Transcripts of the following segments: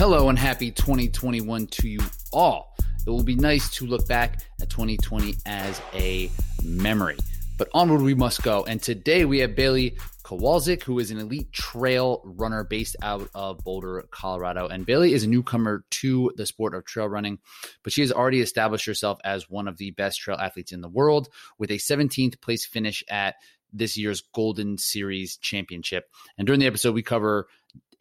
Hello and happy 2021 to you all. It will be nice to look back at 2020 as a memory. But onward we must go. And today we have Bailey Kowalczyk, who is an elite trail runner based out of Boulder, Colorado. And Bailey is a newcomer to the sport of trail running, but she has already established herself as one of the best trail athletes in the world with a 17th place finish at this year's Golden Series Championship. And during the episode, we cover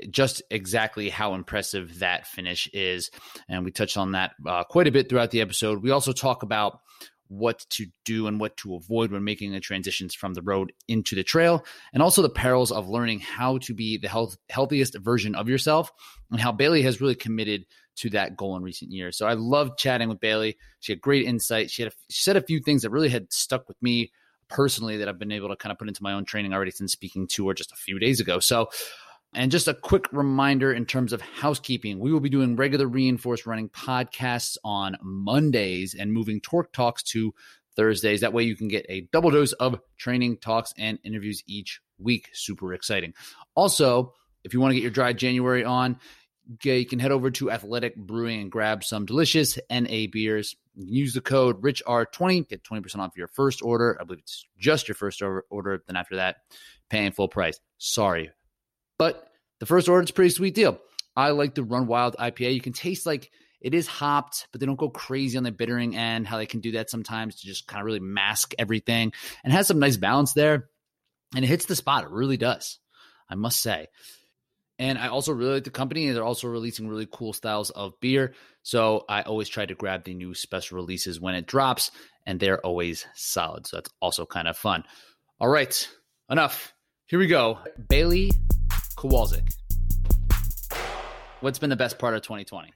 just exactly how impressive that finish is. And we touched on that uh, quite a bit throughout the episode. We also talk about what to do and what to avoid when making the transitions from the road into the trail, and also the perils of learning how to be the health, healthiest version of yourself, and how Bailey has really committed to that goal in recent years. So I loved chatting with Bailey. She had great insight. She had a, she said a few things that really had stuck with me personally that I've been able to kind of put into my own training already since speaking to her just a few days ago. So and just a quick reminder in terms of housekeeping, we will be doing regular reinforced running podcasts on Mondays and moving Torque Talks to Thursdays. That way you can get a double dose of training talks and interviews each week. Super exciting. Also, if you want to get your dry January on, you can head over to Athletic Brewing and grab some delicious NA beers. Use the code RICHR20, get 20% off your first order. I believe it's just your first order. Then after that, paying full price. Sorry, but the first order is pretty sweet deal. I like the Run Wild IPA. You can taste like it is hopped, but they don't go crazy on the bittering end. How they can do that sometimes to just kind of really mask everything and has some nice balance there. And it hits the spot. It really does, I must say. And I also really like the company. and They're also releasing really cool styles of beer. So I always try to grab the new special releases when it drops, and they're always solid. So that's also kind of fun. All right, enough. Here we go. Bailey Kowalczyk. What's been the best part of 2020?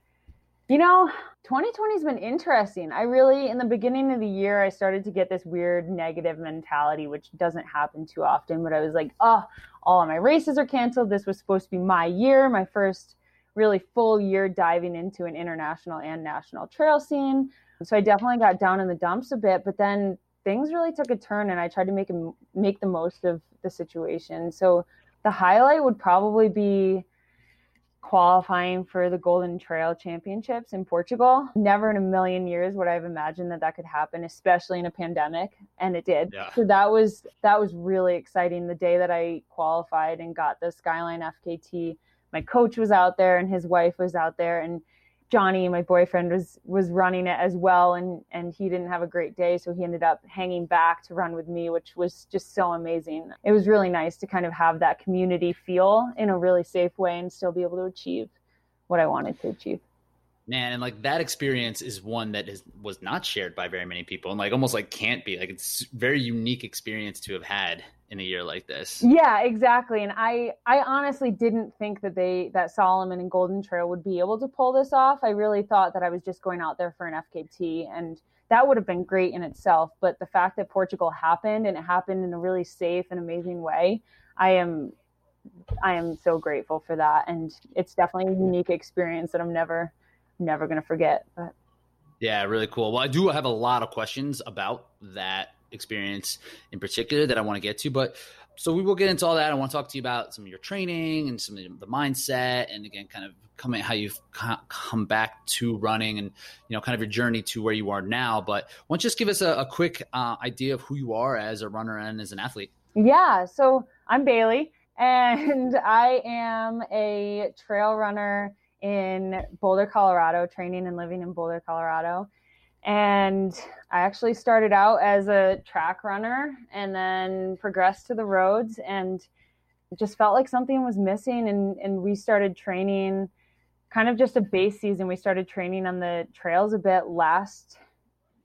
You know, 2020 has been interesting. I really, in the beginning of the year, I started to get this weird negative mentality, which doesn't happen too often. But I was like, oh, all my races are canceled. This was supposed to be my year, my first really full year diving into an international and national trail scene. So I definitely got down in the dumps a bit. But then things really took a turn, and I tried to make make the most of the situation. So the highlight would probably be qualifying for the Golden Trail Championships in Portugal. Never in a million years would I have imagined that that could happen, especially in a pandemic, and it did. Yeah. So that was that was really exciting. The day that I qualified and got the Skyline FKT, my coach was out there and his wife was out there, and Johnny, my boyfriend, was was running it as well, and and he didn't have a great day, so he ended up hanging back to run with me, which was just so amazing. It was really nice to kind of have that community feel in a really safe way and still be able to achieve what I wanted to achieve. Man, and like that experience is one that is was not shared by very many people, and like almost like can't be. Like it's very unique experience to have had in a year like this. Yeah, exactly. And I I honestly didn't think that they that Salomon and Golden Trail would be able to pull this off. I really thought that I was just going out there for an FKT and that would have been great in itself, but the fact that Portugal happened and it happened in a really safe and amazing way, I am I am so grateful for that and it's definitely a unique experience that I'm never never going to forget. But yeah, really cool. Well, I do have a lot of questions about that experience in particular that I want to get to. But so we will get into all that. I want to talk to you about some of your training and some of the mindset, and again, kind of coming how you've come back to running, and you know, kind of your journey to where you are now. But why don't you just give us a, a quick uh, idea of who you are as a runner and as an athlete? Yeah. So I'm Bailey, and I am a trail runner in Boulder, Colorado, training and living in Boulder, Colorado. And I actually started out as a track runner and then progressed to the roads and just felt like something was missing. And, and we started training kind of just a base season. We started training on the trails a bit last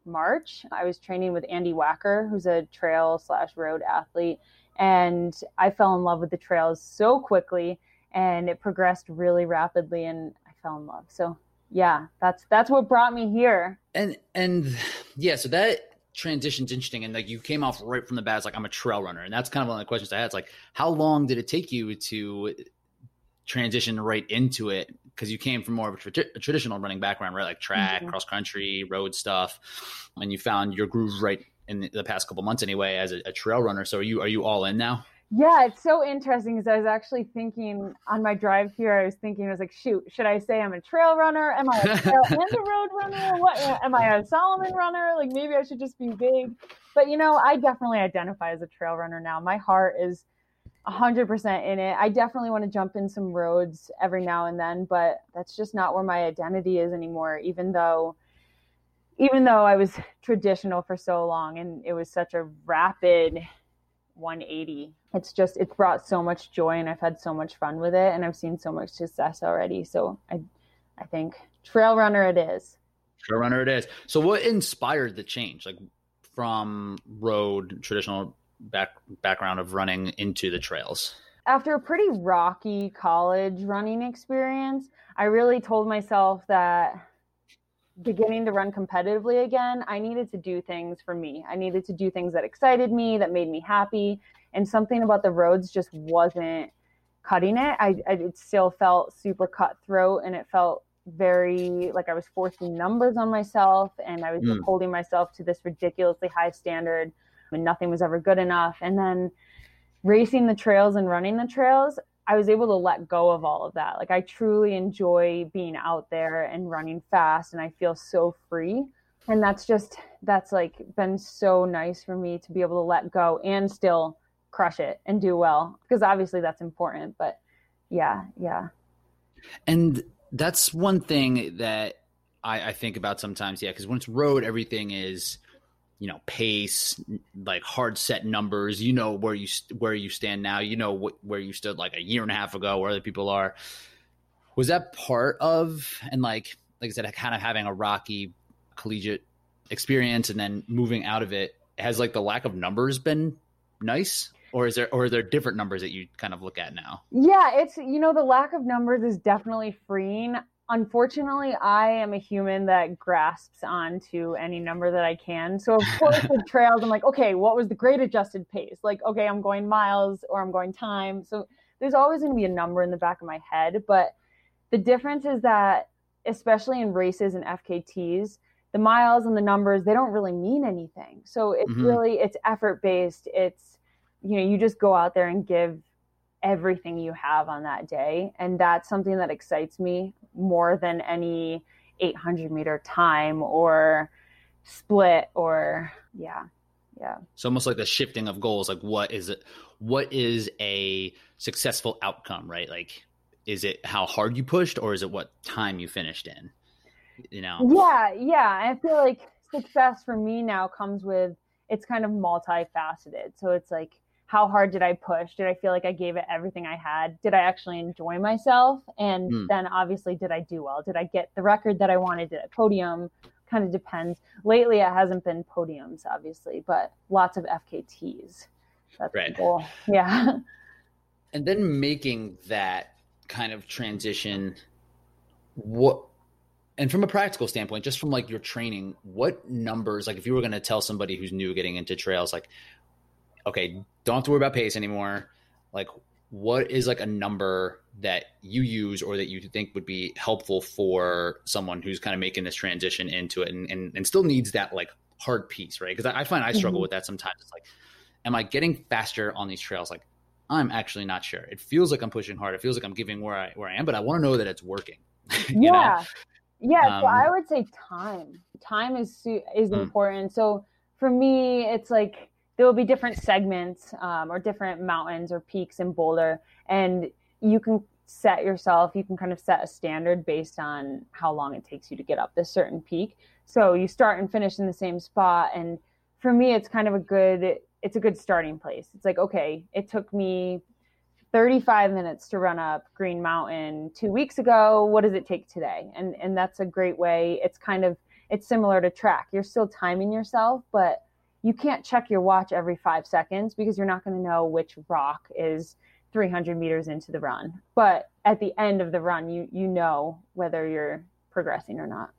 March. I was training with Andy Wacker, who's a trail slash road athlete. And I fell in love with the trails so quickly and it progressed really rapidly and I fell in love. So yeah, that's that's what brought me here. And and yeah, so that transition's interesting and like you came off right from the bat as like I'm a trail runner and that's kind of one of the questions I had. It's like how long did it take you to transition right into it because you came from more of a, tra- a, traditional running background, right? Like track, mm-hmm. cross country, road stuff, and you found your groove right in the, the past couple months anyway as a, a, trail runner. So are you are you all in now? Yeah, it's so interesting because I was actually thinking on my drive here. I was thinking, I was like, shoot, should I say I'm a trail runner? Am I a trail and a road runner? What am I a Salomon runner? Like maybe I should just be big. But you know, I definitely identify as a trail runner now. My heart is 100% in it. I definitely want to jump in some roads every now and then, but that's just not where my identity is anymore. Even though even though I was traditional for so long and it was such a rapid 180 it's just it's brought so much joy and i've had so much fun with it and i've seen so much success already. So i i think trail runner it is. Trail runner it is. So what inspired the change? Like from road traditional back background of running into the trails? After a pretty rocky college running experience i really told myself that beginning to run competitively again, I needed to do things for me. I needed to do things that excited me, that made me happy. And something about the roads just wasn't cutting it. I, I it still felt super cutthroat and it felt very like I was forcing numbers on myself and I was mm. holding myself to this ridiculously high standard and nothing was ever good enough. And then racing the trails and running the trails, I was able to let go of all of that. Like I truly enjoy being out there and running fast and I feel so free. And that's just that's like been so nice for me to be able to let go and still crush it and do well because obviously that's important, but yeah, yeah. And that's one thing that I, I think about sometimes, yeah, because when it's road, everything is you know pace like hard set numbers you know where you where you stand now you know wh- where you stood like a year and a half ago where other people are was that part of and like like i said kind of having a rocky collegiate experience and then moving out of it has like the lack of numbers been nice or is there or are there different numbers that you kind of look at now yeah it's you know the lack of numbers is definitely freeing unfortunately, I am a human that grasps onto any number that I can. So, of course, with trails, I'm like, okay, what was the grade adjusted pace? Like, okay, I'm going miles or I'm going time. So, there's always going to be a number in the back of my head. But the difference is that, especially in races and FKTs, the miles and the numbers, they don't really mean anything. So, it's mm-hmm. really, it's effort based. It's, you know, you just go out there and give everything you have on that day. And that's something that excites me more than any 800 meter time or split or, yeah. Yeah. It's almost like the shifting of goals. Like, what is it? What is a successful outcome, right? Like, is it how hard you pushed or is it what time you finished in? You know? Yeah. Yeah. I feel like success for me now comes with it's kind of multifaceted. So it's like, how hard did I push? Did I feel like I gave it everything I had? Did I actually enjoy myself? And mm. then obviously, did I do well? Did I get the record that I wanted? Did a podium? Kind of depends. Lately, it hasn't been podiums, obviously, but lots of FKTs. That's right. Cool. Yeah. And then making that kind of transition, what and from a practical standpoint, just from like your training, what numbers, like if you were going to tell somebody who's new getting into trails, like okay, don't have to worry about pace anymore. Like, what is like a number that you use or that you think would be helpful for someone who's kind of making this transition into it and, and, and still needs that like hard piece, right? Because I, I, find I struggle mm-hmm. with that sometimes. It's like, am I getting faster on these trails? Like, I'm actually not sure. It feels like I'm pushing hard. It feels like I'm giving where I where I am, but I want to know that it's working. yeah, know? yeah. Um, so I would say time. Time is is mm. important. So for me, it's like there will be different segments um, or different mountains or peaks in Boulder, and you can set yourself. You can kind of set a standard based on how long it takes you to get up this certain peak. So you start and finish in the same spot, and for me, it's kind of a good. It's a good starting place. It's like okay, it took me 35 minutes to run up Green Mountain two weeks ago. What does it take today? And and that's a great way. It's kind of it's similar to track. You're still timing yourself, but you can't check your watch every five seconds because you're not going to know which rock is 300 meters into the run. But at the end of the run, you you know whether you're progressing or not.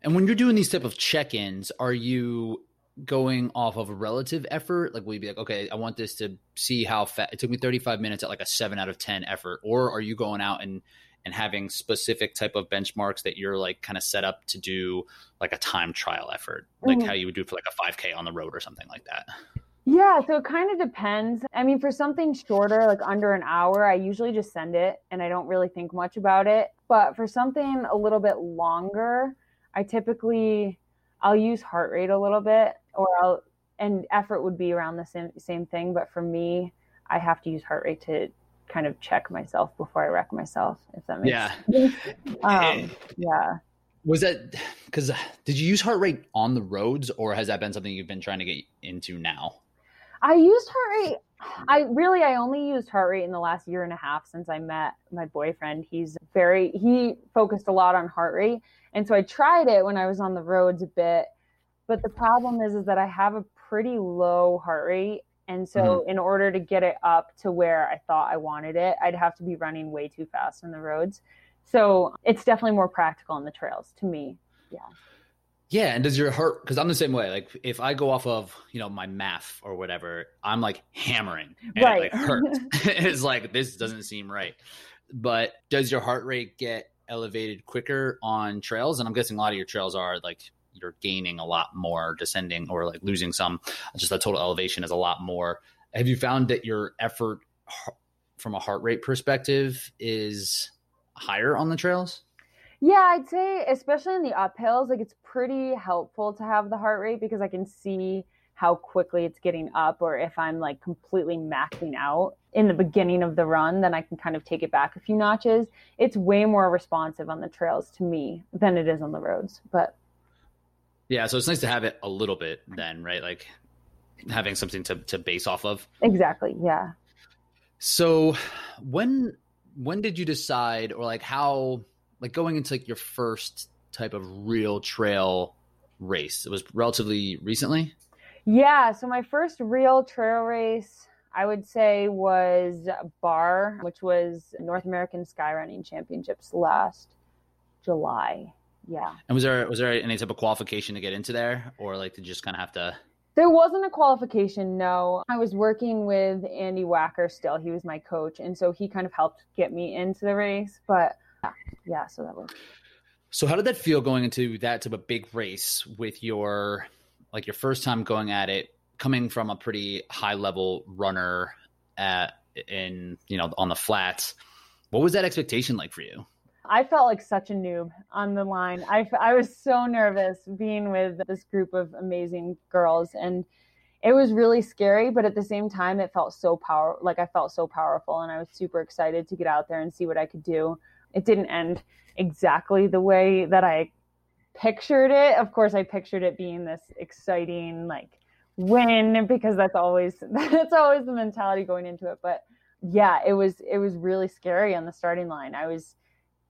And when you're doing these type of check-ins, are you going off of a relative effort? Like, will you be like, okay, I want this to see how fast it took me 35 minutes at like a seven out of 10 effort, or are you going out and and having specific type of benchmarks that you're like kind of set up to do like a time trial effort, like mm-hmm. how you would do for like a 5K on the road or something like that? Yeah, so it kind of depends. I mean, for something shorter, like under an hour, I usually just send it and I don't really think much about it. But for something a little bit longer, I typically I'll use heart rate a little bit or I'll and effort would be around the same same thing, but for me, I have to use heart rate to kind of check myself before I wreck myself, if that makes yeah. sense. Um, yeah. Was that because did you use heart rate on the roads or has that been something you've been trying to get into now? I used heart rate. I really, I only used heart rate in the last year and a half since I met my boyfriend. He's very, he focused a lot on heart rate. And so I tried it when I was on the roads a bit. But the problem is, is that I have a pretty low heart rate. And so mm-hmm. in order to get it up to where I thought I wanted it, I'd have to be running way too fast on the roads. So it's definitely more practical on the trails to me. Yeah. Yeah, and does your heart? Because I'm the same way. Like if I go off of you know my math or whatever, I'm like hammering, and right. it like hurts. it's like this doesn't seem right. But does your heart rate get elevated quicker on trails? And I'm guessing a lot of your trails are like you're gaining a lot more, descending or like losing some. Just the total elevation is a lot more. Have you found that your effort from a heart rate perspective is higher on the trails? Yeah, I'd say especially in the uphills, like it's pretty helpful to have the heart rate because I can see how quickly it's getting up or if I'm like completely maxing out in the beginning of the run, then I can kind of take it back a few notches. It's way more responsive on the trails to me than it is on the roads. But yeah, so it's nice to have it a little bit then, right? Like having something to, to base off of. Exactly. Yeah. So when when did you decide or like how like going into like your first type of real trail race? It was relatively recently. Yeah, so my first real trail race, I would say, was Bar, which was North American Skyrunning Championships last July. Yeah. And was there was there any type of qualification to get into there, or like to just kind of have to? There wasn't a qualification. No, I was working with Andy Wacker still. He was my coach, and so he kind of helped get me into the race. But yeah, so that was. So how did that feel going into that type of big race with your like your first time going at it, coming from a pretty high level runner at in you know on the flats? What was that expectation like for you? I felt like such a noob on the line. I, I was so nervous being with this group of amazing girls and it was really scary, but at the same time, it felt so power like I felt so powerful and I was super excited to get out there and see what I could do it didn't end exactly the way that I pictured it. Of course, I pictured it being this exciting like win because that's always that's always the mentality going into it. But yeah, it was it was really scary on the starting line. I was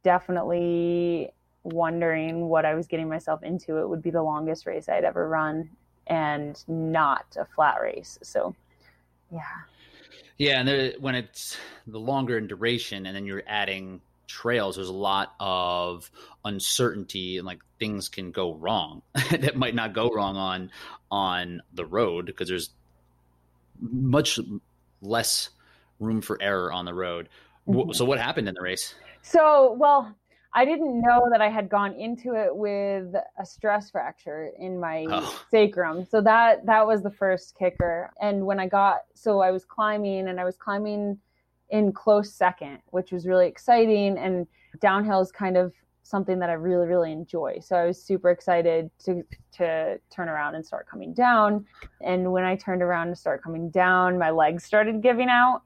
definitely wondering what I was getting myself into. It would be the longest race I'd ever run and not a flat race. So yeah. Yeah, and there, when it's the longer in duration, and then you're adding trails, there's a lot of uncertainty and like things can go wrong that might not go wrong on on the road because there's much less room for error on the road. Mm-hmm. So what happened in the race? So, well, I didn't know that I had gone into it with a stress fracture in my oh. sacrum. So that that was the first kicker. And when I got so I was climbing and I was climbing in close second, which was really exciting. And downhill is kind of something that I really, really enjoy. So I was super excited to to turn around and start coming down. And when I turned around to start coming down, my legs started giving out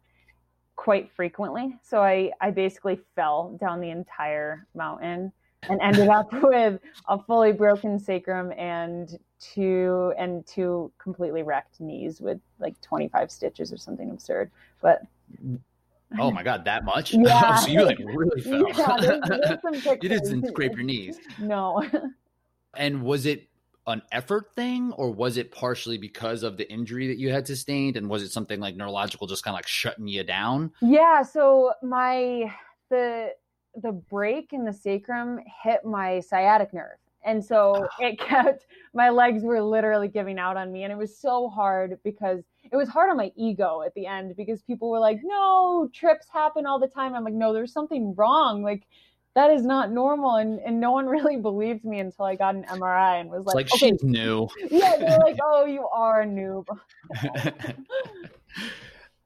quite frequently. So I, I basically fell down the entire mountain and ended up with a fully broken sacrum and two and two completely wrecked knees with like 25 stitches or something absurd. But Oh my god, that much? Yeah. so you like really fell. Yeah, there's, there's you didn't scrape your knees. No. and was it an effort thing or was it partially because of the injury that you had sustained and was it something like neurological just kind of like shutting you down? Yeah, so my the the break in the sacrum hit my sciatic nerve. And so ah. it kept my legs were literally giving out on me and it was so hard because it was hard on my ego at the end because people were like, "No, trips happen all the time." I'm like, "No, there's something wrong. Like that is not normal. And, and no one really believed me until I got an MRI and was like, like okay. she's new. Yeah, they're like, oh, you are a noob.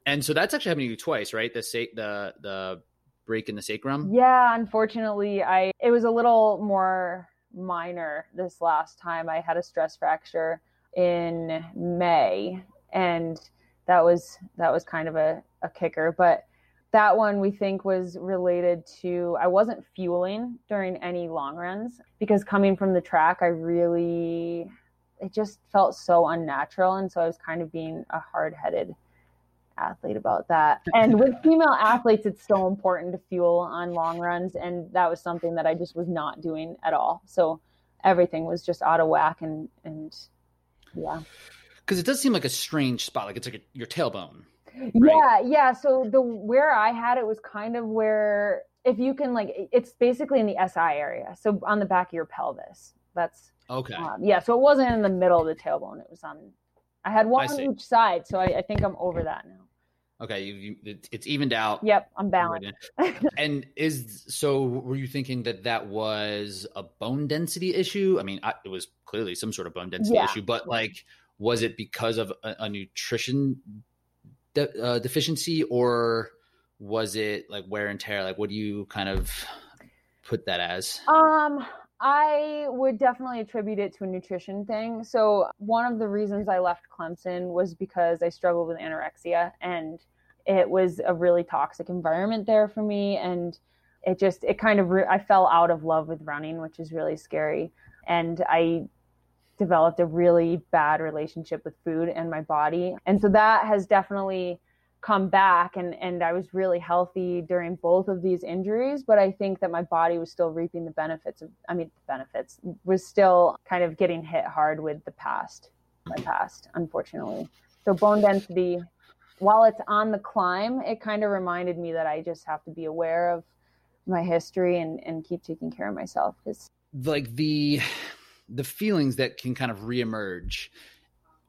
and so that's actually happened to you twice, right? The sa- the the break in the sacrum. Yeah, unfortunately, I it was a little more minor this last time. I had a stress fracture in May, and that was that was kind of a, a kicker. But that one we think was related to I wasn't fueling during any long runs because coming from the track, I really it just felt so unnatural, and so I was kind of being a hard headed athlete about that. And with female athletes, it's so important to fuel on long runs. And that was something that I just was not doing at all. So everything was just out of whack and, and yeah. Cause it does seem like a strange spot. Like it's like a, your tailbone. Right? Yeah. Yeah. So the, where I had it was kind of where, if you can like, it's basically in the SI area. So on the back of your pelvis, that's okay. Um, yeah. So it wasn't in the middle of the tailbone. It was on, I had one on each side. So I, I think I'm over that now. Okay, you, you, it's evened out. Yep, I'm balanced. and is so? Were you thinking that that was a bone density issue? I mean, I, it was clearly some sort of bone density yeah. issue, but like, was it because of a, a nutrition de- uh, deficiency, or was it like wear and tear? Like, what do you kind of put that as? Um, I would definitely attribute it to a nutrition thing. So, one of the reasons I left Clemson was because I struggled with anorexia and it was a really toxic environment there for me and it just it kind of re- I fell out of love with running, which is really scary. And I developed a really bad relationship with food and my body. And so that has definitely come back and and I was really healthy during both of these injuries but I think that my body was still reaping the benefits of I mean the benefits was still kind of getting hit hard with the past my past unfortunately so bone density while it's on the climb it kind of reminded me that I just have to be aware of my history and and keep taking care of myself cuz like the the feelings that can kind of reemerge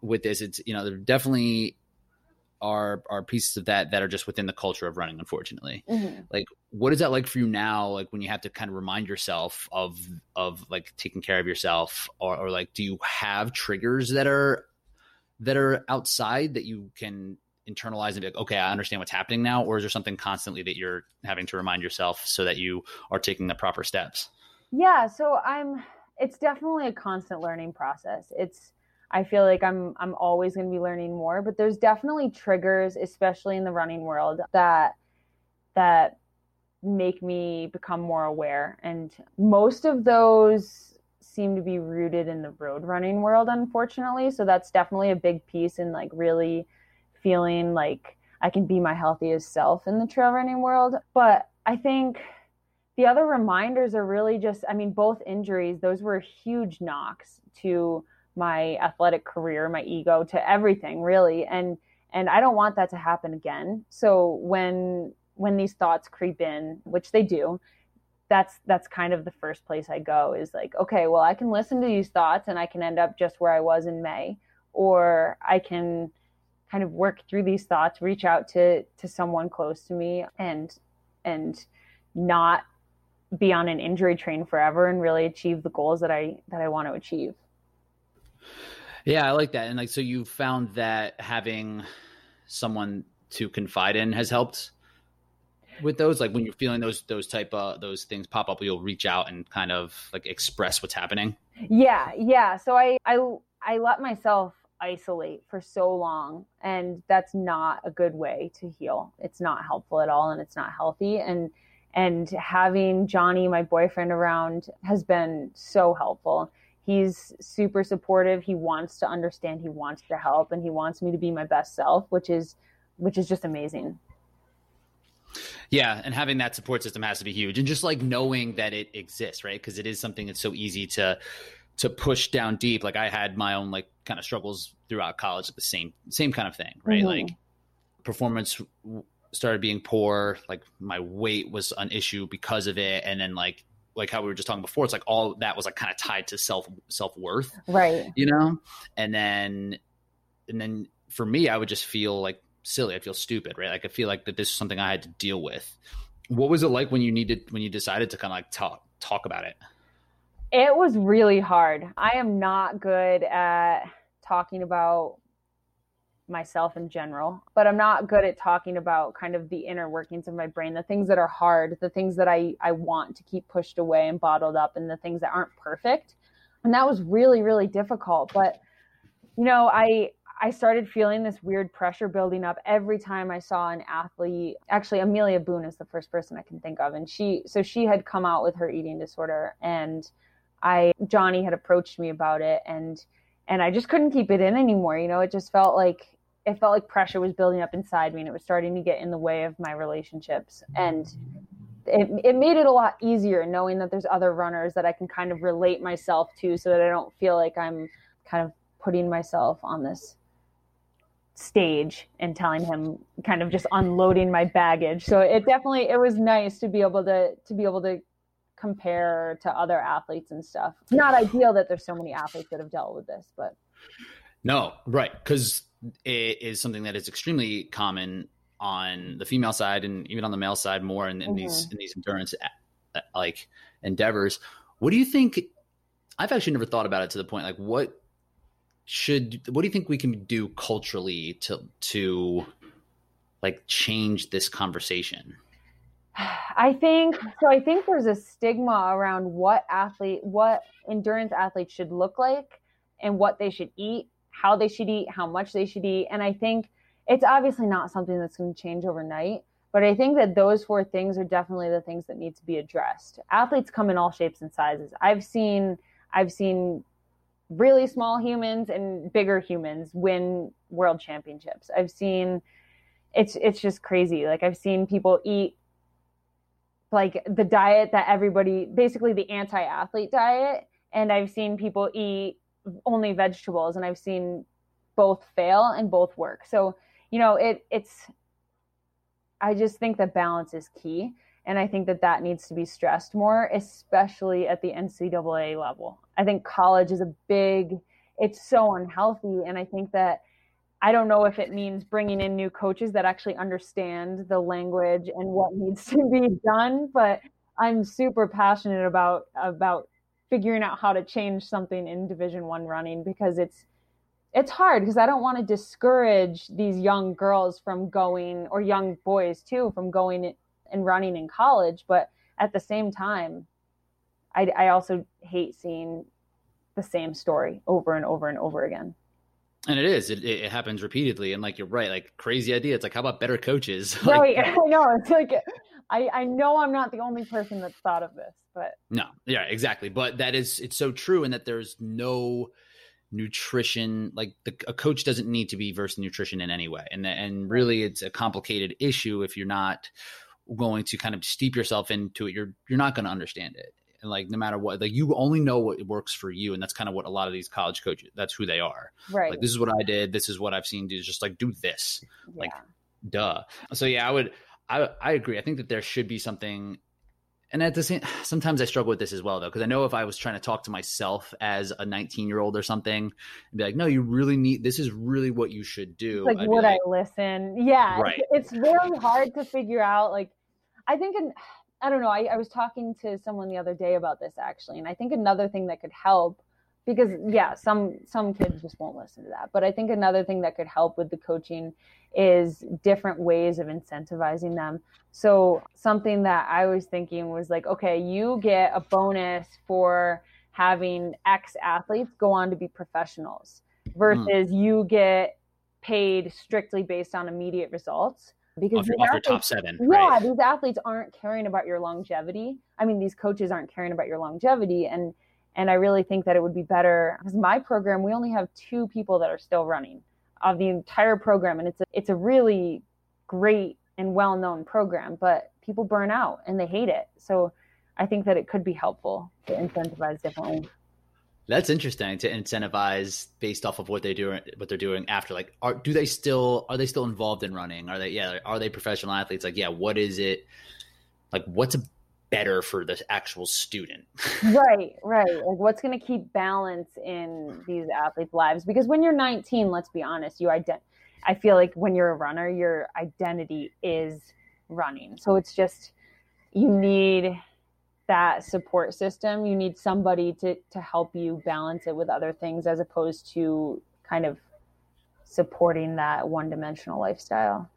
with this it's you know there definitely are are pieces of that that are just within the culture of running unfortunately. Mm-hmm. like what is that like for you now like when you have to kind of remind yourself of of like taking care of yourself? Or, or like do you have triggers that are that are outside that you can internalize and be like okay i understand what's happening now or is there something constantly that you're having to remind yourself so that you are taking the proper steps? Yeah so i'm it's definitely a constant learning process it's I feel like I'm I'm always going to be learning more, but there's definitely triggers, especially in the running world, that that make me become more aware. And most of those seem to be rooted in the road running world, unfortunately. So that's definitely a big piece in like really feeling like I can be my healthiest self in the trail running world. But I think the other reminders are really just, I mean, both injuries, those were huge knocks to my athletic career, my ego, to everything really. And and I don't want that to happen again. So when when these thoughts creep in, which they do, that's that's kind of the first place I go is like, okay, well, I can listen to these thoughts and I can end up just where I was in May, or I can kind of work through these thoughts, reach out to to someone close to me and and not be on an injury train forever and really achieve the goals that I that I want to achieve. Yeah, I like that. And like, so you found that having someone to confide in has helped with those. Like when you're feeling those those type of those things pop up, you'll reach out and kind of like express what's happening. Yeah, yeah. So I I I let myself isolate for so long and that's not a good way to heal it's not helpful at all and it's not healthy and and having johnny my boyfriend around has been so helpful. He's super supportive. He wants to understand. He wants to help and he wants me to be my best self which is which is just amazing. Yeah and having that support system has to be huge. And just like knowing that it exists right? Because it is something that's so easy to to push down deep. Like i had my own like kind of struggles throughout college with the same same kind of thing right? Mm-hmm. like performance started being poor like my weight was an issue because of it and then like like how we were just talking before, it's like all that was like kind of tied to self self worth, right? You know, and then and then for me, I would just feel like silly. I'd feel stupid, right? Like I feel like that this is something I had to deal with. What was it like when you needed when you decided to kind of like talk talk about it? It was really hard. I am not good at talking about myself in general, but I'm not good at talking about kind of the inner workings of my brain, the things that are hard, the things that I, I want to keep pushed away and bottled up, and the things that aren't perfect. And that was really, really difficult. But, you know, I, I started feeling this weird pressure building up every time I saw an athlete. Actually, Amelia Boone is the first person I can think of. And she, so she had come out with her eating disorder, and I, Johnny had approached me about it. And, and I just couldn't keep it in anymore. You know, it just felt like it felt like pressure was building up inside me and it was starting to get in the way of my relationships. And it, it made it a lot easier knowing that there's other runners that i can kind of relate myself to so that i don't feel like i'm kind of putting myself on this stage and telling him kind of just unloading my baggage. So it definitely it was nice to be able to to be able to compare to other athletes and stuff. Not ideal that there's so many athletes that have dealt with this but no right. Because is something that is extremely common on the female side and even on the male side more in, in mm-hmm. these in these endurance like endeavors. What do you think? I've actually never thought about it to the point like what should what do you think we can do culturally to to like change this conversation? I think so. I think there's a stigma around what athlete, what endurance athletes should look like, and what they should eat how they should eat, how much they should eat. And I think it's obviously not something that's going to change overnight, but I think that those four things are definitely the things that need to be addressed. Athletes come in all shapes and sizes. I've seen I've seen really small humans and bigger humans win world championships. I've seen it's it's just crazy. Like I've seen people eat like the diet that everybody basically the anti-athlete diet and I've seen people eat only vegetables and I've seen both fail and both work. So, you know, it it's I just think that balance is key and I think that that needs to be stressed more, especially at the NCAA level. I think college is a big it's so unhealthy and I think that I don't know if it means bringing in new coaches that actually understand the language and what needs to be done, but I'm super passionate about about figuring out how to change something in division one running because it's it's hard because i don't want to discourage these young girls from going or young boys too from going and running in college but at the same time i, I also hate seeing the same story over and over and over again and it is. It, it happens repeatedly. And like you're right, like crazy idea. It's like, how about better coaches? Right. I know. It's like I, I know I'm not the only person that's thought of this, but no, yeah, exactly. But that is it's so true, and that there's no nutrition like the, a coach doesn't need to be versed in nutrition in any way, and and really it's a complicated issue if you're not going to kind of steep yourself into it. You're you're not going to understand it, and like no matter what, like you only know what works for you, and that's kind of what a lot of these college coaches that's who they are. Right. Like this is what I did. This is what I've seen do. Just like do this. Yeah. Like duh. So yeah, I would I I agree. I think that there should be something and at the same sometimes I struggle with this as well though because I know if I was trying to talk to myself as a 19 year old or something and be like no you really need this is really what you should do like would like, I listen yeah right. it's, it's very hard to figure out like I think in, I don't know I, I was talking to someone the other day about this actually and I think another thing that could help because yeah some some kids just won't listen to that but I think another thing that could help with the coaching is different ways of incentivizing them. So something that I was thinking was like, okay, you get a bonus for having X athletes go on to be professionals versus mm. you get paid strictly based on immediate results because your, off athletes, your top seven. Yeah, right. these athletes aren't caring about your longevity. I mean, these coaches aren't caring about your longevity, and and I really think that it would be better because my program we only have two people that are still running of the entire program and it's a, it's a really great and well-known program but people burn out and they hate it. So i think that it could be helpful to incentivize differently. That's interesting to incentivize based off of what they do what they're doing after like are do they still are they still involved in running? Are they yeah are they professional athletes? Like yeah what is it? Like what's a better for the actual student. right, right. Like what's going to keep balance in these athletes' lives? Because when you're 19, let's be honest, you ident- I feel like when you're a runner, your identity is running. So it's just you need that support system. You need somebody to to help you balance it with other things as opposed to kind of supporting that one-dimensional lifestyle.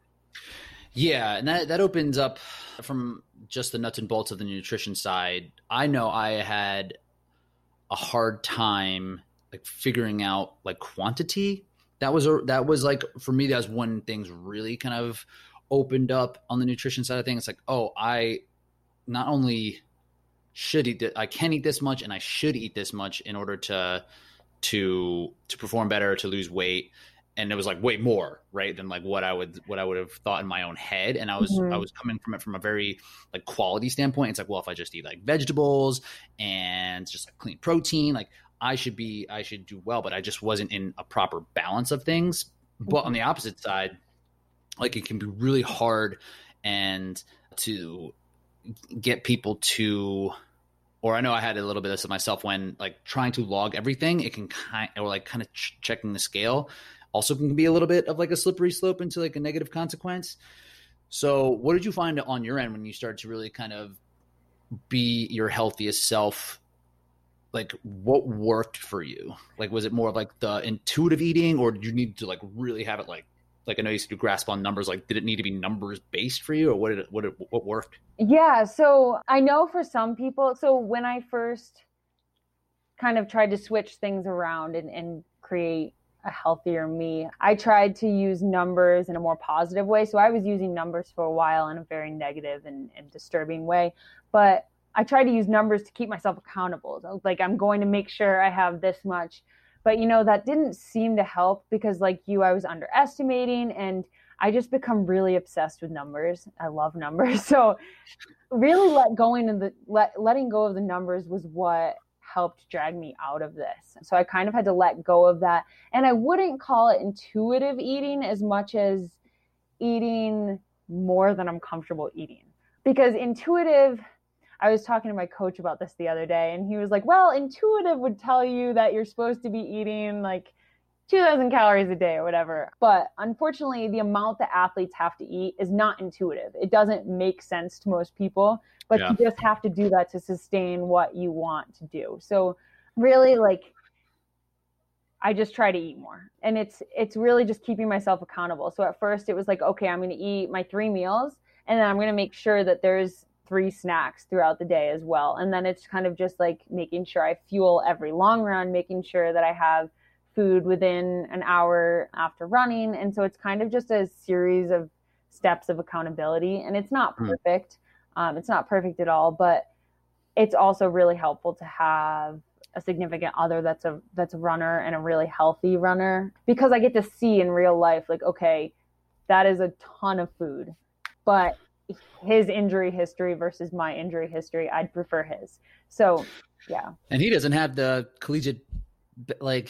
Yeah, and that that opens up from just the nuts and bolts of the nutrition side. I know I had a hard time like figuring out like quantity. That was a that was like for me that was when things really kind of opened up on the nutrition side of things. It's like, oh, I not only should eat I can eat this much and I should eat this much in order to to to perform better, to lose weight. And it was like way more, right, than like what I would what I would have thought in my own head. And I was mm-hmm. I was coming from it from a very like quality standpoint. It's like, well, if I just eat like vegetables and just like clean protein, like I should be I should do well, but I just wasn't in a proper balance of things. But on mm-hmm. the opposite side, like it can be really hard and to get people to or I know I had a little bit of this myself when like trying to log everything, it can kind or like kind of ch- checking the scale also can be a little bit of like a slippery slope into like a negative consequence. So, what did you find on your end when you started to really kind of be your healthiest self like what worked for you? Like was it more like the intuitive eating or did you need to like really have it like like I know you used to grasp on numbers like did it need to be numbers based for you or what did it, what did, what worked? Yeah, so I know for some people so when I first kind of tried to switch things around and, and create a healthier me. I tried to use numbers in a more positive way. So I was using numbers for a while in a very negative and, and disturbing way. But I tried to use numbers to keep myself accountable. Like I'm going to make sure I have this much. But you know, that didn't seem to help because like you, I was underestimating and I just become really obsessed with numbers. I love numbers. So really let going of the let letting go of the numbers was what helped drag me out of this. So I kind of had to let go of that. And I wouldn't call it intuitive eating as much as eating more than I'm comfortable eating. Because intuitive I was talking to my coach about this the other day, and he was like, Well, intuitive would tell you that you're supposed to be eating like 2000 calories a day or whatever. But unfortunately, the amount that athletes have to eat is not intuitive. It doesn't make sense to most people, but yeah. you just have to do that to sustain what you want to do. So, really, like, I just try to eat more. And it's it's really just keeping myself accountable. So at first it was like, okay, I'm going to eat my 3 meals and then I'm going to make sure that there's three snacks throughout the day as well. And then it's kind of just like making sure I fuel every long run, making sure that I have food within an hour after running. And so it's kind of just a series of steps of accountability. And it's not hmm. perfect. Um, it's not perfect at all, but it's also really helpful to have a significant other that's a that's a runner and a really healthy runner because I get to see in real life like okay that is a ton of food but his injury history versus my injury history, I'd prefer his. So, yeah. And he doesn't have the collegiate like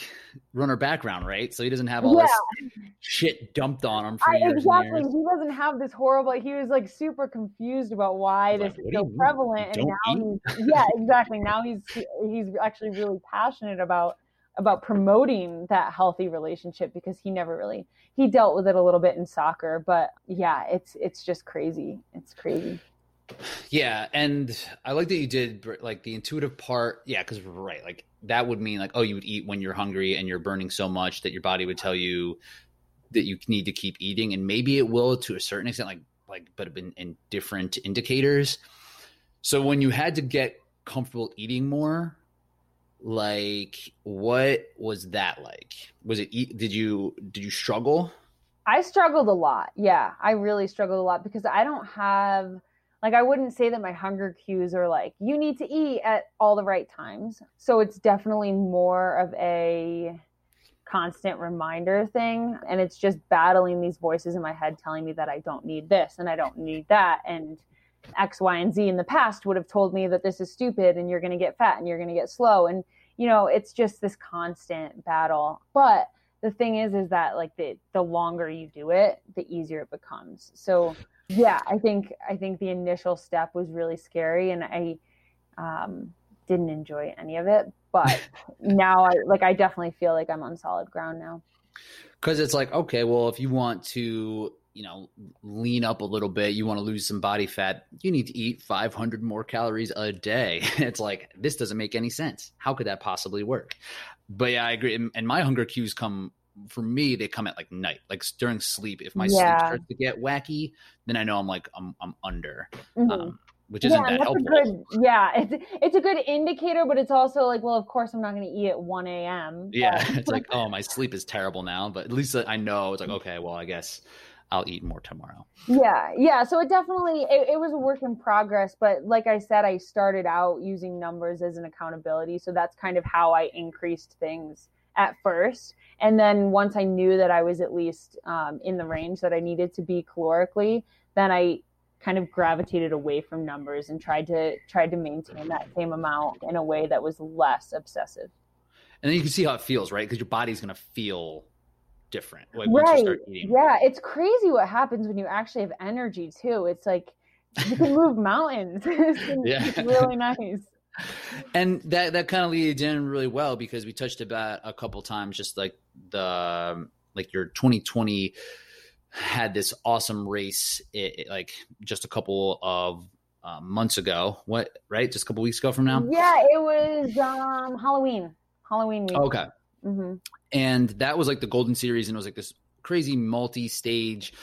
runner background, right? So he doesn't have all yeah. this shit dumped on him. I, exactly. He doesn't have this horrible. He was like super confused about why this like, is so prevalent, and now he's yeah, exactly. Now he's he's actually really passionate about about promoting that healthy relationship because he never really he dealt with it a little bit in soccer but yeah it's it's just crazy it's crazy yeah and i like that you did like the intuitive part yeah because right like that would mean like oh you would eat when you're hungry and you're burning so much that your body would tell you that you need to keep eating. And maybe it will to a certain extent like like but in, in different indicators. So when you had to get comfortable eating more like what was that like? Was it eat? did you did you struggle? I struggled a lot. Yeah i really struggled a lot because i don't have like i wouldn't say that my hunger cues are like you need to eat at all the right times so it's definitely more of a constant reminder thing and it's just battling these voices in my head telling me that i don't need this and i don't need that and X, Y, and Z in the past would have told me that this is stupid and you're going to get fat and you're going to get slow. And, you know, it's just this constant battle. But the thing is, is that like the, the longer you do it, the easier it becomes. So yeah, I think, I think the initial step was really scary and I, um, didn't enjoy any of it, but now I like, I definitely feel like I'm on solid ground now. Cause it's like, okay, well, if you want to you know, lean up a little bit, you want to lose some body fat, you need to eat 500 more calories a day. it's like, this doesn't make any sense. How could that possibly work? But yeah, I agree. And, and my hunger cues come for me, they come at like night, like during sleep. If my yeah. sleep starts to get wacky, then I know I'm like, I'm, I'm under. Mm-hmm. Um, which isn't yeah, that helpful. Good, yeah, it's it's a good indicator, but it's also like, well, of course, I'm not going to eat at 1 a.m. Yeah, it's like, oh, my sleep is terrible now, but at least I know it's like, okay, well, I guess I'll eat more tomorrow. Yeah, yeah. So it definitely it, it, was a work in progress, but like I said, I started out using numbers as an accountability, so that's kind of how I increased things at first, and then once I knew that I was at least um, in the range that I needed to be calorically, then I kind of gravitated away from numbers and tried to tried to maintain that same amount in a way that was less obsessive. And then you can see how it feels, right? Because your body's going to feel different like, right. Yeah, it's crazy what happens when you actually have energy too. It's like you can move mountains. yeah, it's really nice. And that that kind of leads in really well because we touched about a couple times just like the like your 2020 had this awesome race it, it, like just a couple of uh, months ago. What right? Just a couple weeks ago from now. Yeah, it was um, Halloween. Halloween week. Okay. Mm-hmm. And that was like the Golden Series, and it was like this crazy multi-stage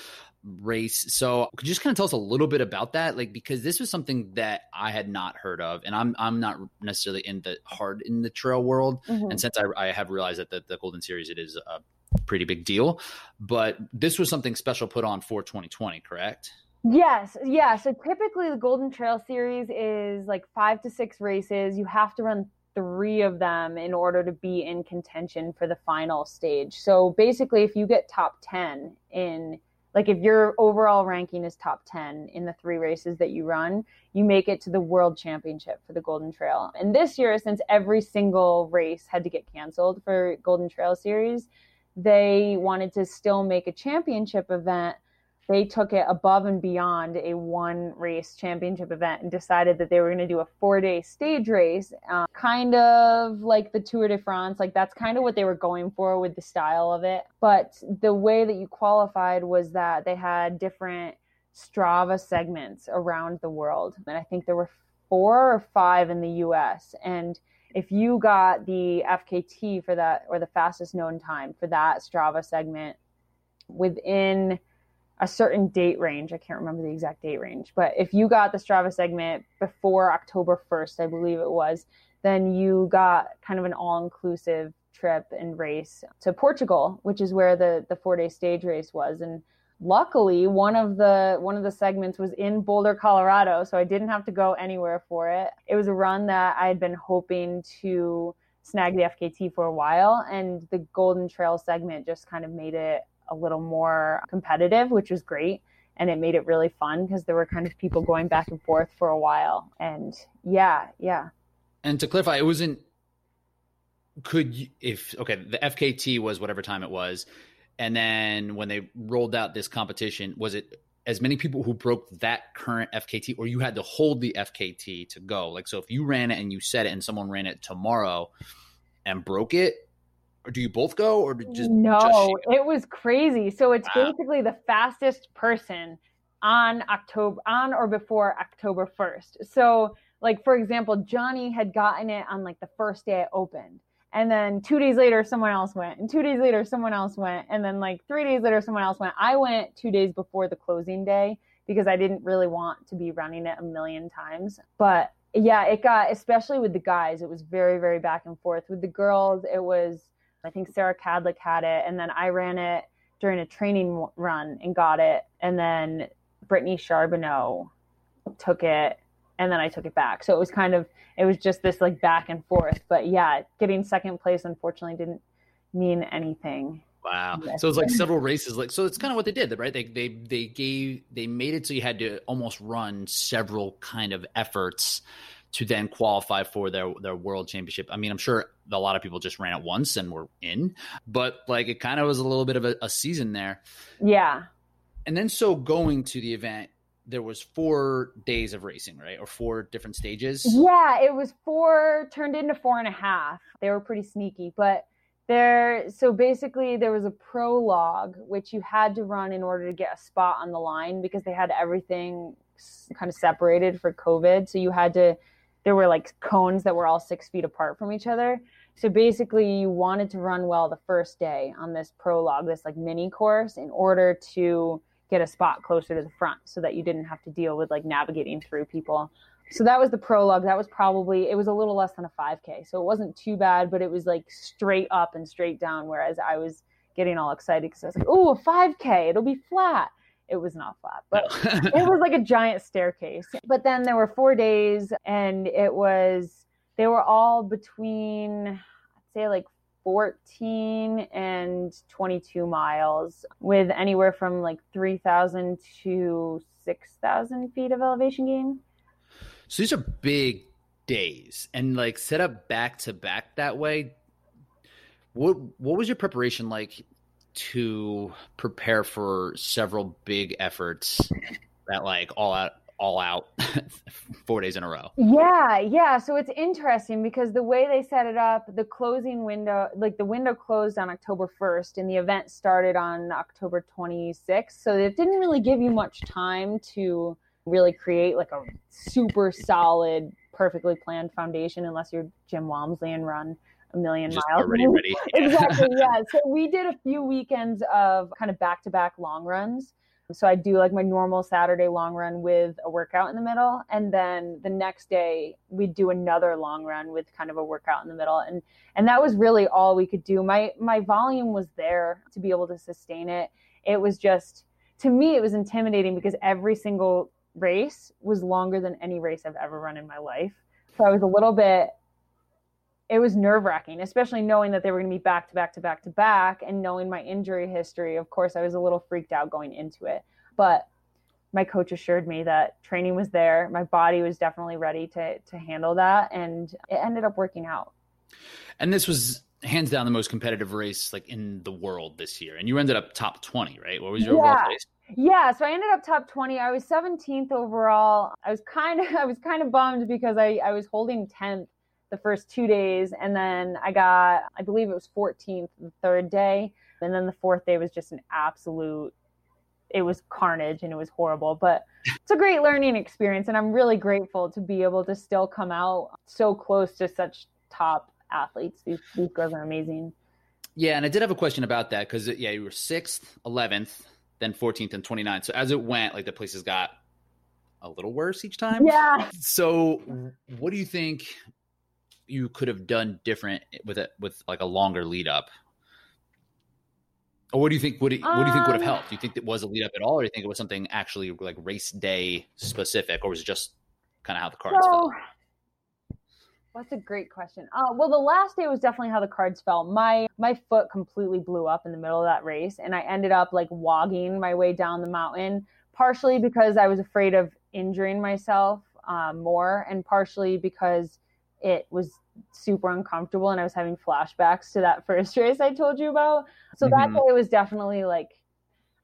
race. So could you just kind of tell us a little bit about that? Like because this was something that I had not heard of and I'm I'm not necessarily in the hard in the trail world. Mm-hmm. And since I, I have realized that the, the Golden Series it is a pretty big deal. But this was something special put on for 2020, correct? Yes, yeah. So typically the Golden Trail Series is like five to six races. You have to run three of them in order to be in contention for the final stage. So basically, if you get top 10 in, like if your overall ranking is top 10 in the three races that you run, you make it to the world championship for the Golden Trail. And this year, since every single race had to get canceled for Golden Trail Series, they wanted to still make a championship event they took it above and beyond a one race championship event and decided that they were going to do a four day stage race, uh, kind of like the Tour de France. Like that's kind of what they were going for with the style of it. But the way that you qualified was that they had different Strava segments around the world. And I think there were four or five in the US. And if you got the FKT for that or the fastest known time for that Strava segment within a certain date range. I can't remember the exact date range, but if you got the Strava segment before October 1st, I believe it was, then you got kind of an all inclusive trip and race to Portugal, which is where the, the four day stage race was. And luckily one of the one of the segments was in Boulder, Colorado, so I didn't have to go anywhere for it. It was a run that I had been hoping to snag the FKT for a while and the Golden Trail segment just kind of made it a little more competitive, which was great. And it made it really fun because there were kind of people going back and forth for a while. And yeah, yeah. And to clarify, it wasn't, could you, if, okay, the FKT was whatever time it was. And then when they rolled out this competition, was it as many people who broke that current FKT, or you had to hold the FKT to go? Like, so if you ran it and you set it and someone ran it tomorrow and broke it, or do you both go or just no just it was crazy. So it's wow. basically the fastest person on october on or before october 1st so like for example johnny had gotten it on like the first day it opened. And then two days later someone else went. And two days later someone else went. And then like three days later someone else went. I went two days before the closing day because i didn't really want to be running it a million times. But yeah it got especially with the guys it was very very back and forth. With the girls it was I think Sarah Cadlick had it, and then I ran it during a training run and got it, and then Brittany Charboneau took it, and then I took it back. So it was kind of it was just this like back and forth. But yeah, getting second place unfortunately didn't mean anything. Wow. So it's like several races. Like so, it's kind of what they did, right? They they they gave they made it so you had to almost run several kind of efforts to then qualify for their their world championship. I mean, I'm sure a lot of people just ran it once and were in, but like it kind of was a little bit of a, a season there. Yeah. And then so going to the event, there was four days of racing, right? Or four different stages. Yeah, it was four turned into four and a half. They were pretty sneaky, but There, so basically, there was a prologue which you had to run in order to get a spot on the line because they had everything kind of separated for COVID. So you had to, there were like cones that were all six feet apart from each other. So basically, you wanted to run well the first day on this prologue, this like mini course, in order to get a spot closer to the front so that you didn't have to deal with like navigating through people. So that was the prologue. That was probably it was a little less than a 5k so it wasn't too bad but it was like straight up and straight down whereas i was getting all excited because i was like oh a 5k it'll be flat it was not flat but it was like a giant staircase but then there were four days and it was they were all between i'd say like 14 and 22 miles with anywhere from like 3000 to 6000 feet of elevation gain so these are big days and like set up back to back that way. What what was your preparation like to prepare for several big efforts that like all out all out four days in a row. Yeah, yeah. So it's interesting because the way they set it up, the closing window, like the window closed on October 1st and the event started on October 26th. So it didn't really give you much time to really create like a super solid, perfectly planned foundation unless you're Jim Walmsley and run a million Just miles. Already ready. exactly. Yeah. So we did a few weekends of kind of back to back long runs. So I do like my normal Saturday long run with a workout in the middle. And then the next day we'd do another long run with kind of a workout in the middle. And and that was really all we could do. My my volume was there to be able to sustain it. It was just to me it was intimidating because every single race was longer than any race I've ever run in my life. So I was a little bit, it was nerve wracking, especially knowing that they were going to be back to back to back to back and knowing my injury history. Of course, I was a little freaked out going into it. But my coach assured me that training was there. My body was definitely ready to, to handle that. And it ended up working out. And this was hands down the most competitive race like in the world this year. And you ended up top 20, right? What was your yeah. overall place? Yeah, so I ended up top 20. I was 17th overall. I was kind of I was kind of bummed because I I was holding 10th the first 2 days and then I got I believe it was 14th the third day and then the fourth day was just an absolute it was carnage and it was horrible, but it's a great learning experience and I'm really grateful to be able to still come out so close to such top athletes. These these girls are amazing. Yeah, and I did have a question about that because uh, yeah, you were sixth, eleventh, then 14th and 29th. So as it went, like the places got a little worse each time. Yeah. So what do you think you could have done different with it with like a longer lead up? Or what do you think would it, what do you think would have um, helped? Do you think it was a lead up at all, or do you think it was something actually like race day specific, or was it just kind of how the cards so, fell? That's a great question. Uh, well, the last day was definitely how the cards fell. My my foot completely blew up in the middle of that race, and I ended up like wogging my way down the mountain. Partially because I was afraid of injuring myself um, more, and partially because it was super uncomfortable, and I was having flashbacks to that first race I told you about. So mm-hmm. that day was definitely like,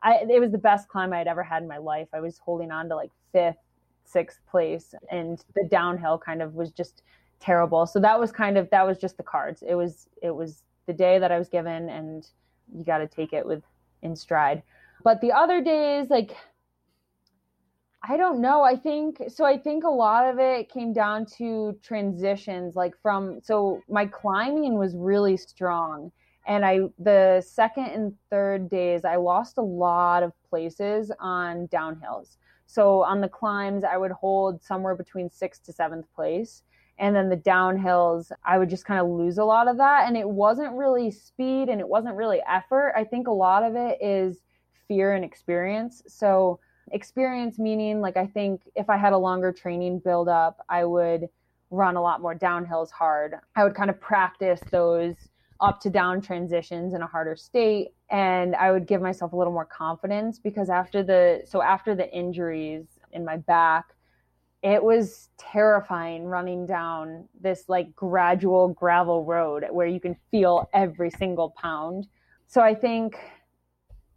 I it was the best climb I had ever had in my life. I was holding on to like fifth, sixth place, and the downhill kind of was just terrible. So that was kind of that was just the cards. It was it was the day that I was given and you got to take it with in stride. But the other days like I don't know. I think so I think a lot of it came down to transitions like from so my climbing was really strong and I the second and third days I lost a lot of places on downhills. So on the climbs I would hold somewhere between 6th to 7th place and then the downhills i would just kind of lose a lot of that and it wasn't really speed and it wasn't really effort i think a lot of it is fear and experience so experience meaning like i think if i had a longer training build up i would run a lot more downhills hard i would kind of practice those up to down transitions in a harder state and i would give myself a little more confidence because after the so after the injuries in my back it was terrifying running down this like gradual gravel road where you can feel every single pound. So I think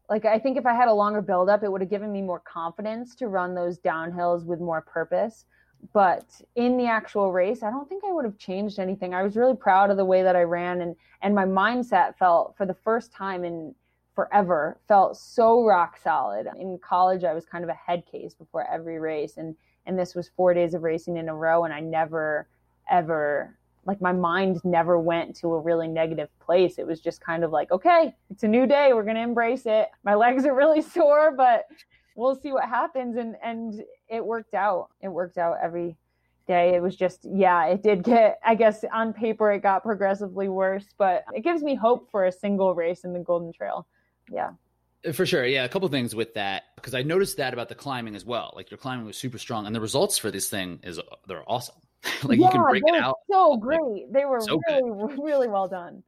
like I think if I had a longer buildup, it would have given me more confidence to run those downhills with more purpose. but in the actual race, I don't think I would have changed anything. I was really proud of the way that I ran and and my mindset felt for the first time in forever felt so rock solid. In college, I was kind of a head case before every race and and this was 4 days of racing in a row and I never ever like my mind never went to a really negative place. It was just kind of like, okay, it's a new day. We're going to embrace it. My legs are really sore, but we'll see what happens. And, and it worked out. It worked out every day. It was just, yeah, it did get, I guess on paper, it got progressively worse, but it gives me hope for a single race in the Golden Trail. Yeah. Uh, for sure. Yeah. A couple things with that, because I noticed that about the climbing as well. Like your climbing was super strong and the results for this thing is, they're awesome. like yeah, you can break it out. So great. Like, they were so really, good. really well done.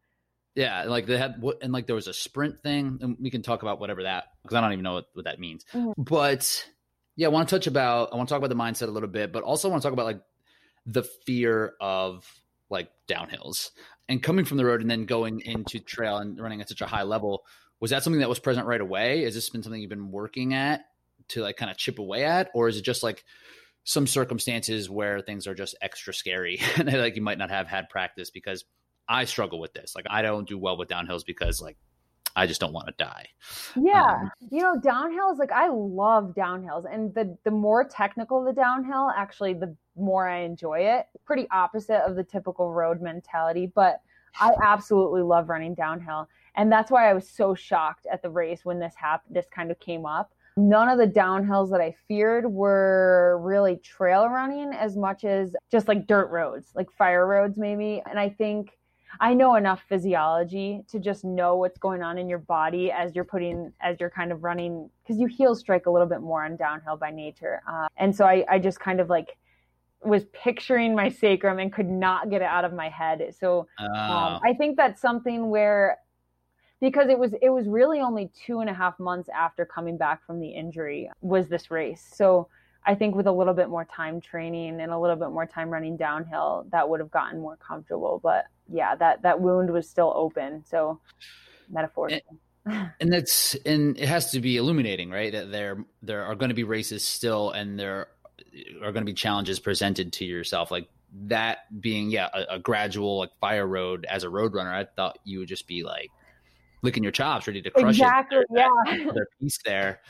Yeah, like they had what, and like there was a sprint thing, and we can talk about whatever that because I don't even know what, what that means. Mm-hmm. But yeah, I want to touch about I want to talk about the mindset a little bit, but also I want to talk about like the fear of like downhills and coming from the road and then going into trail and running at such a high level. Was that something that was present right away? Has this been something you've been working at to like kind of chip away at, or is it just like some circumstances where things are just extra scary and like you might not have had practice because I struggle with this. Like I don't do well with downhills because like I just don't want to die. Yeah. Um, you know, downhills, like I love downhills. And the the more technical the downhill, actually the more I enjoy it. Pretty opposite of the typical road mentality, but I absolutely love running downhill. And that's why I was so shocked at the race when this happened this kind of came up None of the downhills that I feared were really trail running as much as just like dirt roads, like fire roads, maybe. And I think I know enough physiology to just know what's going on in your body as you're putting, as you're kind of running, because you heel strike a little bit more on downhill by nature. Uh, and so I, I just kind of like was picturing my sacrum and could not get it out of my head. So um, oh. I think that's something where because it was it was really only two and a half months after coming back from the injury was this race. So i think with a little bit more time training and a little bit more time running downhill that would have gotten more comfortable. But yeah that that wound was still open. So metaphorically. And, and that's and it has to be illuminating right? That there there are going to be races still and there are going to be challenges presented to yourself. Like that being yeah a, a gradual like fire road as a road runner i thought you would just be like licking your chops, ready to crush exactly, it. Exactly. Yeah. Piece there.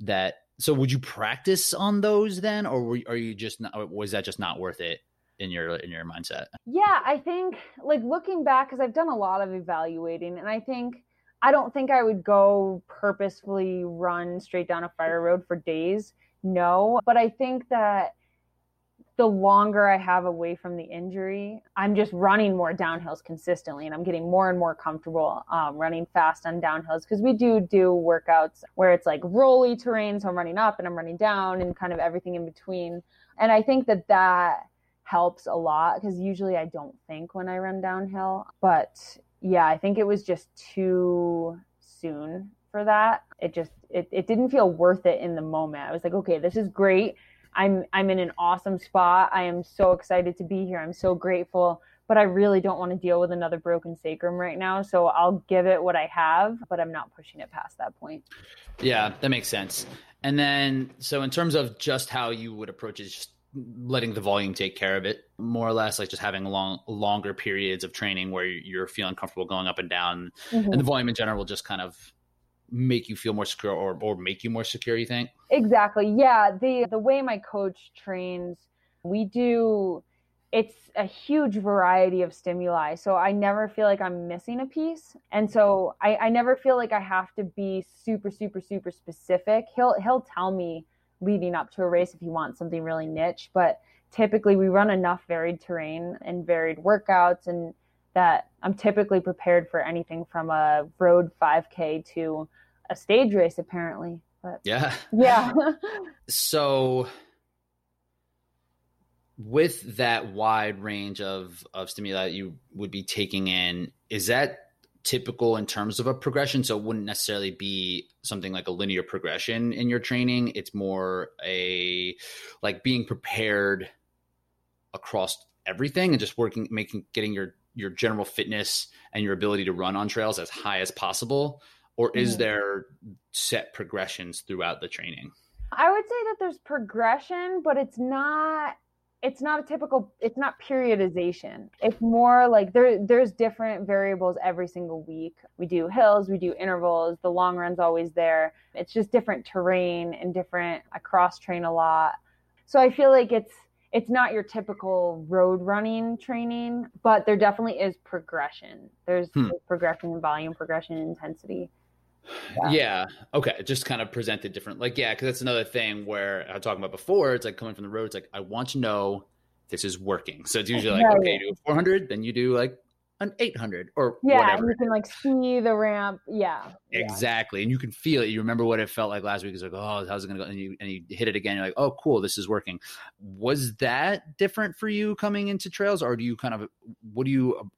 That so would you practice on those then, or were, are you just not? Was that just not worth it in your in your mindset? Yeah, I think like looking back because I've done a lot of evaluating, and I think I don't think I would go purposefully run straight down a fire road for days. No, but I think that the longer I have away from the injury, I'm just running more downhills consistently and I'm getting more and more comfortable um, running fast on downhills because we do do workouts where it's like rolly terrain. So I'm running up and I'm running down and kind of everything in between. And I think that that helps a lot because usually I don't think when I run downhill. But yeah, I think it was just too soon for that. It just, it, it didn't feel worth it in the moment. I was like, okay, this is great I'm I'm in an awesome spot. I am so excited to be here. I'm so grateful, but I really don't want to deal with another broken sacrum right now. So I'll give it what I have, but I'm not pushing it past that point. Yeah, that makes sense. And then so in terms of just how you would approach it, just letting the volume take care of it more or less like just having long longer periods of training where you're feeling comfortable going up and down mm-hmm. and the volume in general will just kind of make you feel more secure or, or make you more secure you think exactly. Yeah the the way my coach trains we do it's a huge variety of stimuli. So i never feel like i'm missing a piece. And so I, I never feel like i have to be super super super specific. He'll he'll tell me leading up to a race if he wants something really niche but typically we run enough varied terrain and varied workouts and that i'm typically prepared for anything from a road 5k to a stage race apparently. But yeah. Yeah. so with that wide range of of stimuli that you would be taking in, is that typical in terms of a progression? So it wouldn't necessarily be something like a linear progression in your training. It's more a like being prepared across everything and just working making getting your your general fitness and your ability to run on trails as high as possible or is mm. there set progressions throughout the training? I would say that there's progression, but it's not it's not a typical it's not periodization it's more like there there's different variables every single week we do hills we do intervals the long run's always there it's just different terrain and different i cross train a lot so i feel like it's it's not your typical road running training but there definitely is progression there's, hmm. there's progression in volume progression in intensity yeah. yeah. Okay. Just kind of presented different. Like, yeah, because that's another thing where I was talking about before. It's like coming from the road. It's like I want to know this is working. So it's usually like, right. okay, you do 400, then you do like an 800 or yeah, whatever. you can like see the ramp. Yeah. Exactly. And you can feel it. You remember what it felt like last week. It's like, oh, how's it going to go? And you, and you hit it again. You're like, oh, cool. This is working. Was that different for you coming into trails or do you kind of, what do you,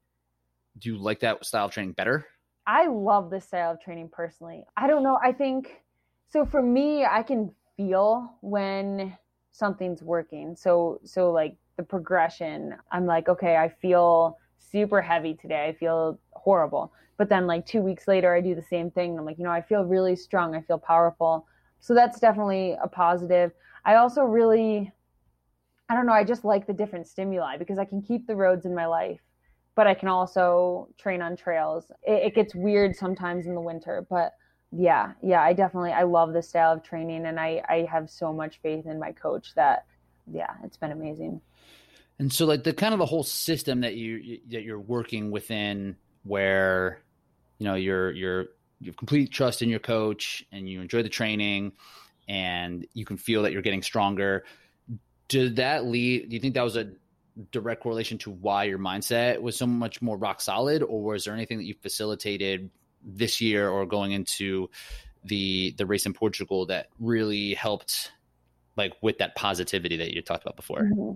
do you like that style of training better? I love this style of training personally. I don't know. I think so for me, I can feel when something's working. So so like the progression, I'm like, okay, I feel super heavy today. I feel horrible. But then like 2 weeks later I do the same thing. I'm like, you know, I feel really strong. I feel powerful. So that's definitely a positive. I also really I don't know, I just like the different stimuli because I can keep the roads in my life but I can also train on trails. It, it, gets weird sometimes in the winter, but yeah, yeah, I definitely I love this style of training, and I I have so much faith in my coach that yeah, it's been amazing. And so, like the kind of the whole system that you that you're working within, where you know you're you're you have complete trust in your coach, and you enjoy the training, and you can feel that you're getting stronger. Did that lead? Do you think that was a direct correlation to why your mindset was so much more rock solid, or was there anything that you facilitated this year or going into the the race in Portugal that really helped, like with that positivity that you talked about before? Mm-hmm.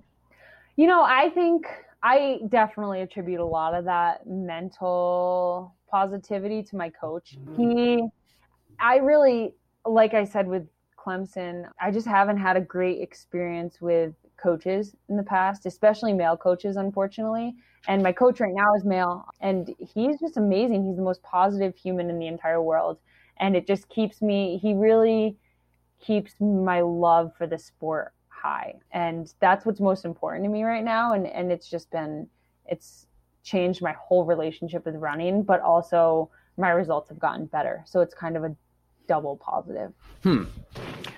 You know, I think I definitely attribute a lot of that mental positivity to my coach. He, I really, like I said with Clemson, I just haven't had a great experience with coaches in the past, especially male coaches, unfortunately. And my coach right now is male, and he's just amazing. He's the most positive human in the entire world. And it just keeps me, he really keeps my love for the sport high. And that's what's most important to me right now. And, and it's just been, it's changed my whole relationship with running, but also my results have gotten better. So it's kind of a double positive. Hmm.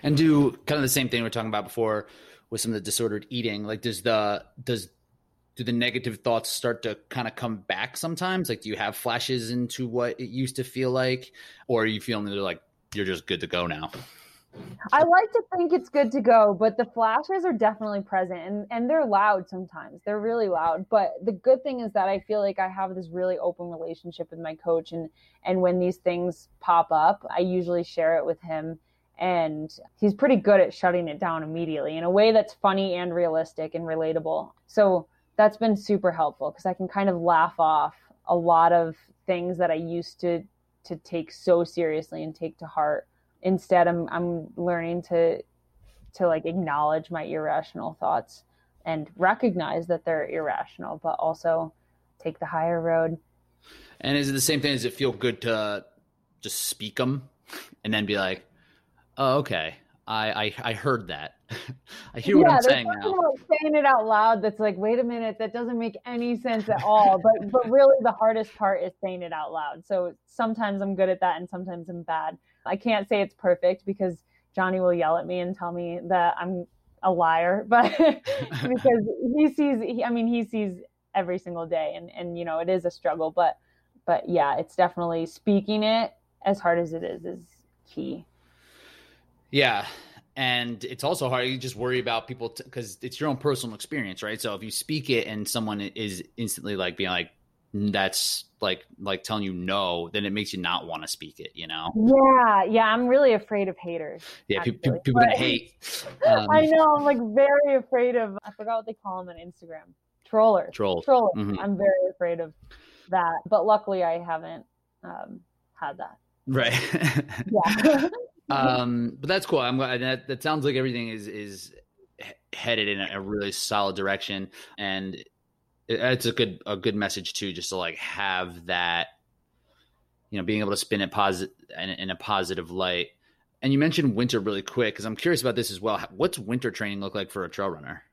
And do kind of the same thing we are talking about before with some of the disordered eating like does the does do the negative thoughts start to kind of come back sometimes like do you have flashes into what it used to feel like or are you feeling they're like you're just good to go now I like to think it's good to go, but the flashes are definitely present and, and they're loud sometimes. They're really loud. But the good thing is that I feel like I have this really open relationship with my coach and and when these things pop up, I usually share it with him and he's pretty good at shutting it down immediately in a way that's funny and realistic and relatable. So that's been super helpful because I can kind of laugh off a lot of things that I used to to take so seriously and take to heart. Instead, I'm I'm learning to to like acknowledge my irrational thoughts and recognize that they're irrational, but also take the higher road. And is it the same thing? Does it feel good to just speak them and then be like, Oh, okay. I, I, I heard that. I hear what yeah, I'm saying now. saying it out loud. That's like, wait a minute, that doesn't make any sense at all. but but really, the hardest part is saying it out loud. So sometimes I'm good at that, and sometimes I'm bad. I can't say it's perfect because Johnny will yell at me and tell me that I'm a liar. But because he sees, he, I mean, he sees every single day, and and you know, it is a struggle. But but yeah, it's definitely speaking it as hard as it is is key. Yeah. And it's also hard. You just worry about people because t- it's your own personal experience, right? So if you speak it and someone is instantly like being like, that's like like telling you no, then it makes you not want to speak it. You know? Yeah, yeah. I'm really afraid of haters. Yeah, people, people gonna hate. Um, I know. I'm like very afraid of. I forgot what they call them on Instagram. Trollers. Trolls. Trollers. Mm-hmm. I'm very afraid of that. But luckily, I haven't um, had that. Right. yeah. um, but that's cool. I'm glad that that sounds like everything is is headed in a really solid direction, and it's a good a good message too, just to like have that, you know, being able to spin it positive in, in a positive light. And you mentioned winter really quick because I'm curious about this as well. What's winter training look like for a trail runner?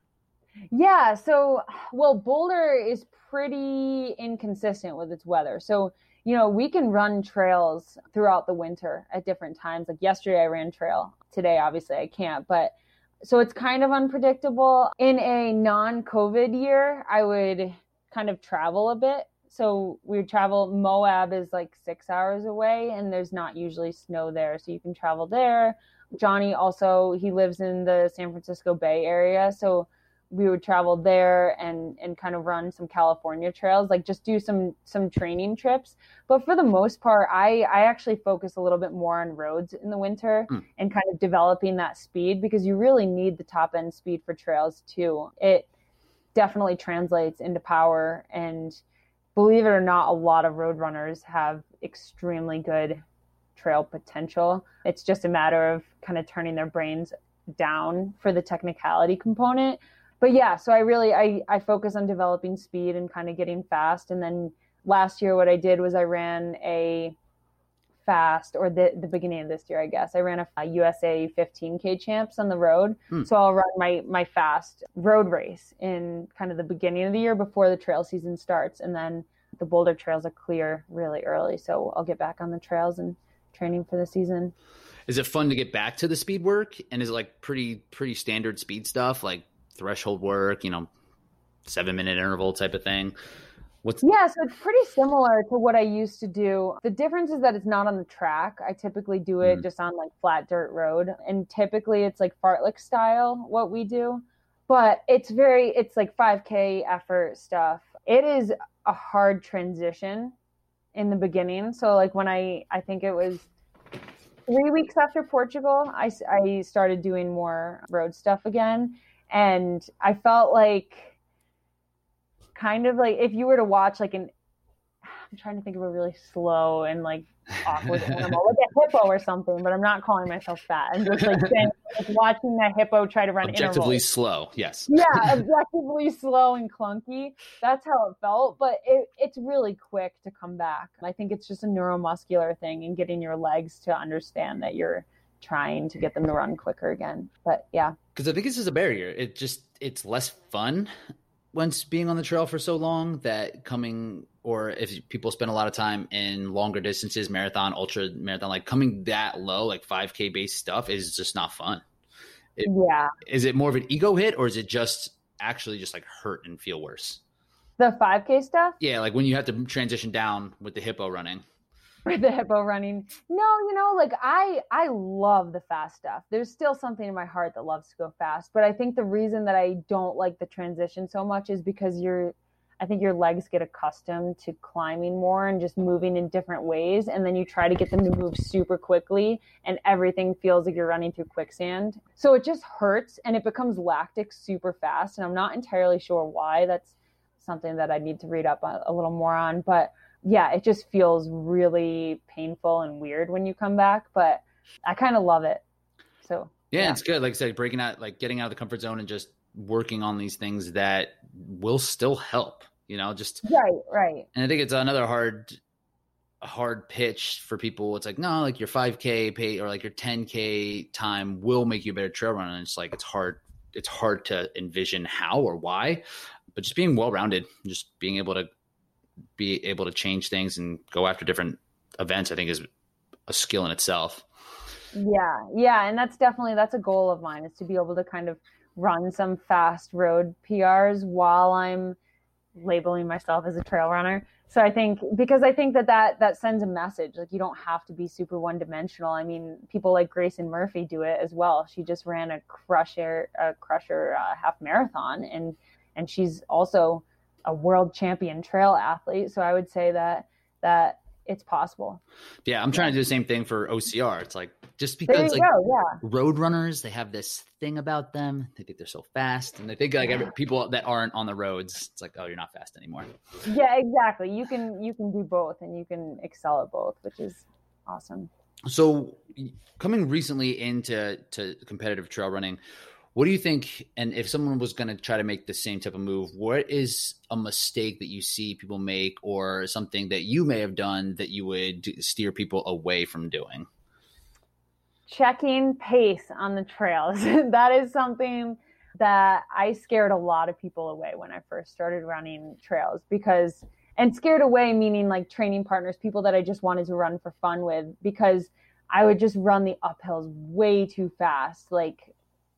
Yeah, so well, Boulder is pretty inconsistent with its weather. So, you know, we can run trails throughout the winter at different times. Like yesterday I ran trail. Today obviously I can't, but so it's kind of unpredictable. In a non-COVID year, I would kind of travel a bit. So we would travel Moab is like 6 hours away and there's not usually snow there, so you can travel there. Johnny also he lives in the San Francisco Bay area, so we would travel there and and kind of run some California trails, like just do some some training trips. But for the most part, I I actually focus a little bit more on roads in the winter mm. and kind of developing that speed because you really need the top end speed for trails too. It definitely translates into power and believe it or not, a lot of road runners have extremely good trail potential. It's just a matter of kind of turning their brains down for the technicality component but yeah, so I really I I focus on developing speed and kind of getting fast. And then last year, what I did was I ran a fast, or the the beginning of this year, I guess I ran a, a USA 15k champs on the road. Hmm. So I'll run my my fast road race in kind of the beginning of the year before the trail season starts, and then the Boulder trails are clear really early. So I'll get back on the trails and training for the season. Is it fun to get back to the speed work? And is it like pretty pretty standard speed stuff like threshold work, you know, seven minute interval type of thing. What's yeah, so it's pretty similar to what I used to do. The difference is that it's not on the track. I typically do it mm. just on like flat dirt road, and typically it's like fartlek style what we do. But it's very, it's like 5K effort stuff. It is a hard transition in the beginning. So like when I, I think it was three weeks after Portugal, I, I started doing more road stuff again and I felt like kind of like if you were to watch like an I'm trying to think of a really slow and like awkward animal, like a hippo or something, but I'm not calling myself fat. I'm just like saying, like watching that hippo try to run objectively intervals. slow. Yes. Yeah, objectively slow and clunky. That's how it felt, but it, it's really quick to come back. I think it's just a neuromuscular thing and getting your legs to understand that you're trying to get them to run quicker again. But yeah. Because I think this is a barrier. It just it's less fun once being on the trail for so long that coming or if people spend a lot of time in longer distances, marathon, ultra marathon, like coming that low, like 5K based stuff is just not fun. It, yeah. Is it more of an ego hit or is it just actually just like hurt and feel worse? The 5K stuff? Yeah, like when you have to transition down with the hippo running for the hippo running. No, you know, like I I love the fast stuff. There's still something in my heart that loves to go fast, but I think the reason that I don't like the transition so much is because you're I think your legs get accustomed to climbing more and just moving in different ways and then you try to get them to move super quickly and everything feels like you're running through quicksand. So it just hurts and it becomes lactic super fast and I'm not entirely sure why. That's something that I need to read up a, a little more on, but yeah, it just feels really painful and weird when you come back, but I kind of love it. So yeah, yeah, it's good. Like I said, breaking out, like getting out of the comfort zone and just working on these things that will still help. You know, just right, right. And I think it's another hard, hard pitch for people. It's like no, like your 5K pay or like your 10K time will make you a better trail runner. And it's like it's hard. It's hard to envision how or why, but just being well rounded, just being able to be able to change things and go after different events, I think is a skill in itself. Yeah, yeah, and that's definitely that's a goal of mine is to be able to kind of run some fast road PRs while I'm labeling myself as a trail runner. So I think because I think that that that sends a message like you don't have to be super one dimensional. I mean, people like Grayson Murphy do it as well. She just ran a crusher a crusher uh, half marathon and and she's also a world champion trail athlete. So I would say that that it's possible. Yeah, I'm trying to do the same thing for OCR. It's like just because like go, yeah. road runners, they have this thing about them. They think they're so fast, and they think like every, people that aren't on the roads, it's like, oh, you're not fast anymore. Yeah, exactly. You can you can do both, and you can excel at both, which is awesome. So, coming recently into to competitive trail running, what do you think? And if someone was going to try to make the same type of move, what is a mistake that you see people make, or something that you may have done that you would steer people away from doing? Checking pace on the trails. that is something that I scared a lot of people away when I first started running trails because, and scared away meaning like training partners, people that I just wanted to run for fun with, because I would just run the uphills way too fast, like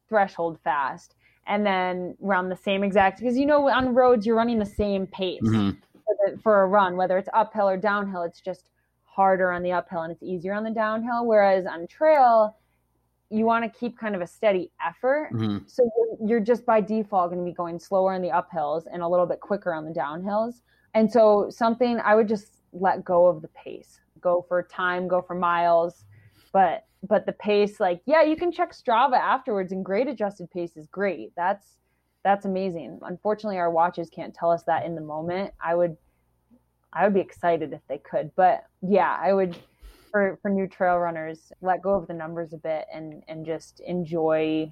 threshold fast, and then run the same exact, because you know, on roads, you're running the same pace Mhm. for, the, for a run, whether it's uphill or downhill, it's just harder on the uphill and it's easier on the downhill. Whereas on trail, you want to keep kind of a steady effort. Mhm. So you're, you're just by default going to be going slower in the uphills and a little bit quicker on the downhills. And so something I would just let go of the pace, go for time, go for miles, but but the pace, like yeah, you can check Strava afterwards, and grade adjusted pace is great. That's that's amazing. Unfortunately, our watches can't tell us that in the moment. I would I would be excited if they could, but yeah, I would for for new trail runners let go of the numbers a bit and and just enjoy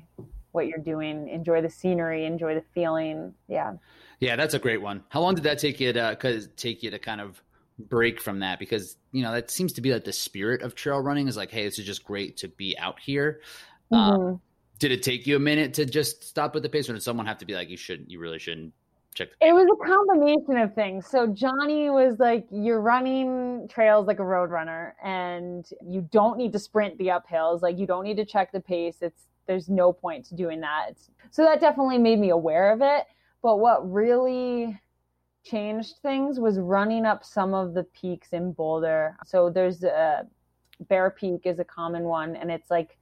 what you're doing enjoy the scenery enjoy the feeling yeah Yeah, that's a great one. How long did that take you to uh, cause take you to kind of break from that? Because you know that seems to be like the spirit of trail running is like, hey, this is just great to be out here. Um, Mhm. did it take you a minute to just stop with the pace, or did someone have to be like, you shouldn't you really shouldn't check the it was a combination of things so johnny was like you're running trails like a road runner and you don't need to sprint the uphills like you don't need to check the pace it's there's no point to doing that so that definitely made me aware of it but what really changed things was running up some of the peaks in boulder so there's a bear peak is a common one and it's like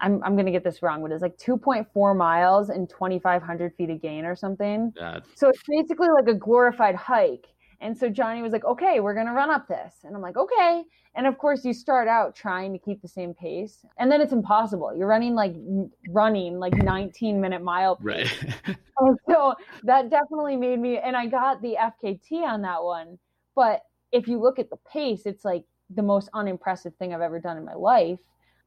i'm, I'm to get this wrong but it's like 2.4 miles and 2500 feet of gain or something so it's basically like a glorified hike. And so Johnny was like, okay, we're going to run up this. And I'm like, okay. And of course, you start out trying to keep the same pace. And then it's impossible. You're running like running like 19 minute mile pace. right. So that definitely made me, and I got the FKT on that one. But if you look at the pace, it's like the most unimpressive thing I've ever done in my life.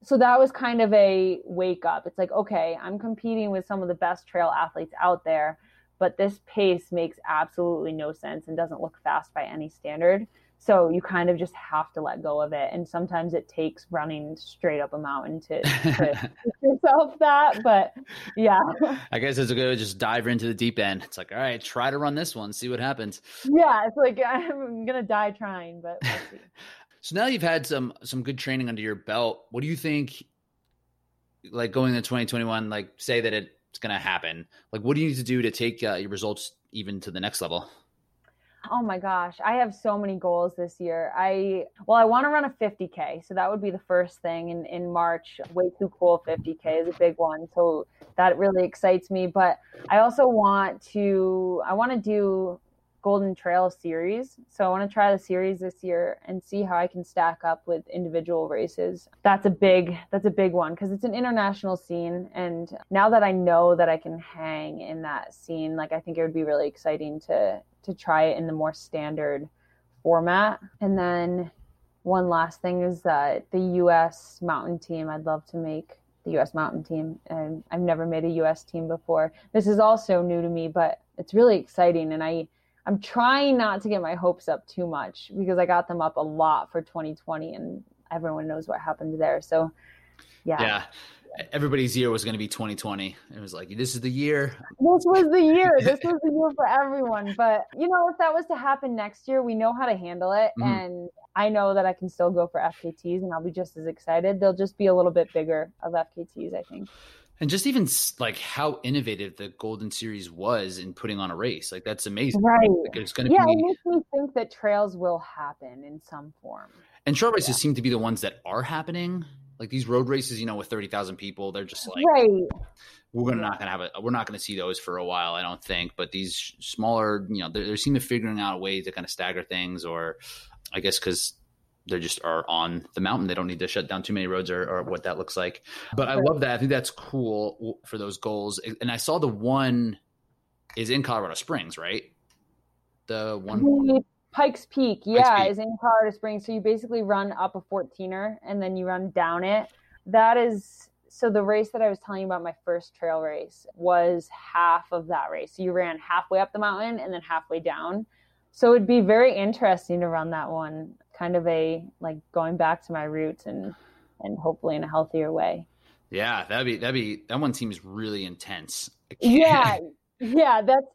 So that was kind of a wake up. It's like, okay, I'm competing with some of the best trail athletes out there, but this pace makes absolutely no sense and doesn't look fast by any standard. So you kind of just have to let go of it. And sometimes it takes running straight up a mountain to, to yourself that. But yeah. I guess it's a good just dive into the deep end. It's like, all right, try to run this one, see what happens. yeah, it's like I'm gonna die trying, but we'll. So now you've had some some good training under your belt. What do you think? Like going into 2021, like say that it's going to happen. Like, what do you need to do to take uh, your results even to the next level? Oh my gosh, I have so many goals this year. I well, I want to run a 50k, so that would be the first thing in in March. Way too cool 50k is a big one, so that really excites me. But I also want to I want to do Golden Trail series. So I want to try the series this year and see how I can stack up with individual races. That's a big that's a big one because it's an international scene and now that I know that I can hang in that scene, like I think it would be really exciting to to try it in the more standard format. And then one last thing is that the US mountain team, I'd love to make the US mountain team and I've never made a US team before. This is also new to me, but it's really exciting and I I'm trying not to get my hopes up too much because I got them up a lot for 2020 and everyone knows what happened there. So, yeah. Yeah. Everybody's year was going to be 2020. It was like, this is the year. This was the year. This was the year for everyone. But, you know, if that was to happen next year, we know how to handle it. Mhm. And I know that I can still go for FKTs and I'll be just as excited. They'll just be a little bit bigger of FKTs, I think. And just even like how innovative the Golden Series was in putting on a race. Like, that's amazing. Right. Like, it's going to Yeah, it makes me think that trails will happen in some form. And short races seem to be the ones that are happening. Like these road races, you know, with 30,000 people, they're just like, right. we're gonna not gonna have a we're not gonna see those for a while i don't think but these smaller you know they they seem to figuring out a way to kind of stagger things or i guess because they just are on the mountain they don't need to shut down too many roads or, or what that looks like but i love that i think that's cool for those goals and i saw the one is in colorado springs right the one Pikes Peak, yeah, Peak. is in Colorado Springs. So you basically run up a 14er and then you run down it. That is so the race that I was telling you about, my first trail race, was half of that race. So you ran halfway up the mountain and then halfway down. So it'd be very interesting to run that one, kind of a like going back to my roots and and hopefully in a healthier way. Yeah, that'd be that'd be that one seems really intense. Yeah, yeah, that's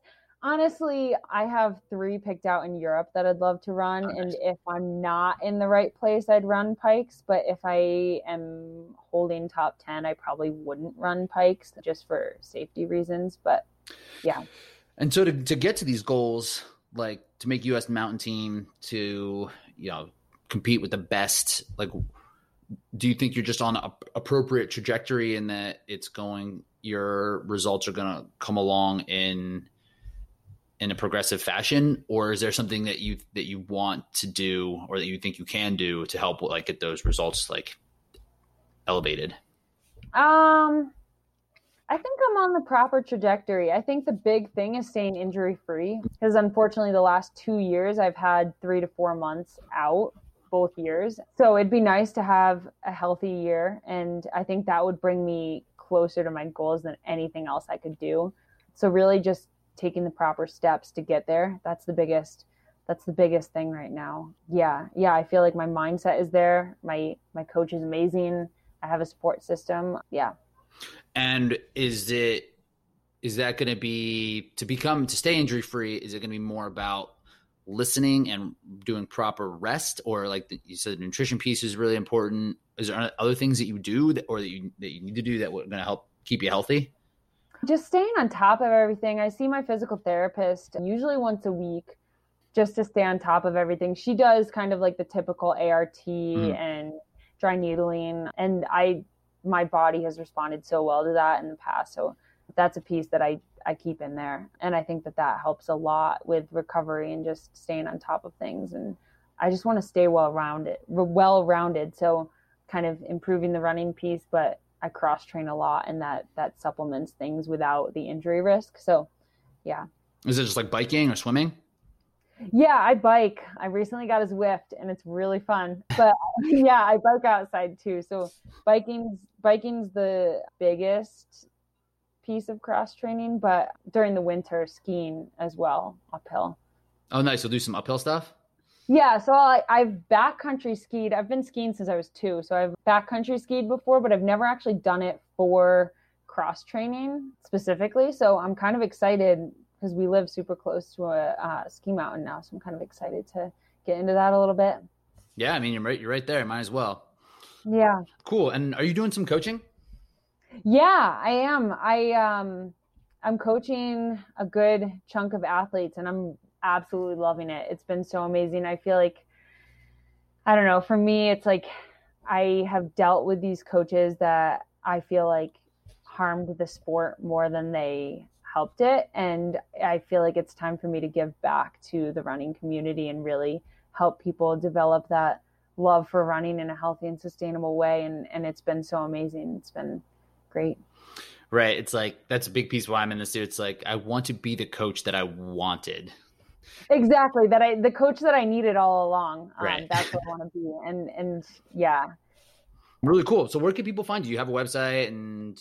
honestly, I have three picked out in Europe that I'd love to run. Oh, nice. And if I'm not in the right place, I'd run pikes. But if I am holding top 10, I probably wouldn't run pikes just for safety reasons. But yeah. And so to, to get to these goals, like to make US mountain team, to, you know, compete with the best, like, do you think you're just on a appropriate trajectory in that it's going, your results are going to come along in, in a progressive fashion? Or is there something that you that you want to do or that you think you can do to help like get those results like elevated? Um i think i'm on the proper trajectory i think the big thing is staying injury free because unfortunately the last two years i've had three to four months out both years so it'd be nice to have a healthy year and i think that would bring me closer to my goals than anything else i could do so really just taking the proper steps to get there. That's the biggest that's the biggest thing right now. Yeah. Yeah, I feel like my mindset is there. My my coach is amazing. I have a support system. Yeah. And is it is that going to be to become to stay injury free is it going to be more about listening and doing proper rest or like the, you said the nutrition piece is really important is there other things that you do that, or that you that you need to do that are going to help keep you healthy just staying on top of everything. I see my physical therapist usually once a week just to stay on top of everything. She does kind of like the typical ART mm. and dry needling and I my body has responded so well to that in the past. So that's a piece that I I keep in there and I think that that helps a lot with recovery and just staying on top of things and I just want to stay well rounded well rounded so kind of improving the running piece but I cross train a lot and that that supplements things without the injury risk. So yeah. Is it just like biking or swimming? Yeah, I bike. I recently got a Zwift and it's really fun. But yeah, I bike outside too. So biking's biking's the biggest piece of cross training, but during the winter skiing as well, uphill. Oh nice. We'll do some uphill stuff? Yeah, so I, I've backcountry skied. I've been skiing since I was two. So I've backcountry skied before, but I've never actually done it for cross training specifically. So I'm kind of excited because we live super close to a uh, ski mountain now. So I'm kind of excited to get into that a little bit. Yeah, I mean you're right. You're right there. Might as well. Yeah. Cool. And are you doing some coaching? Yeah, I am. I um, I'm coaching a good chunk of athletes, and I'm absolutely loving it. It's been so amazing. I feel like, I don't know, for me, it's like I have dealt with these coaches that I feel like harmed the sport more than they helped it. And I feel like it's time for me to give back to the running community and really help people develop that love for running in a healthy and sustainable way. And, and it's been so amazing. It's been great. Right. It's like that's a big piece why I'm in this. It's like I want to be the coach that I wanted exactly that i the coach that i needed all along um, right. that's what i want to be and and yeah really cool so where can people find you you have a website and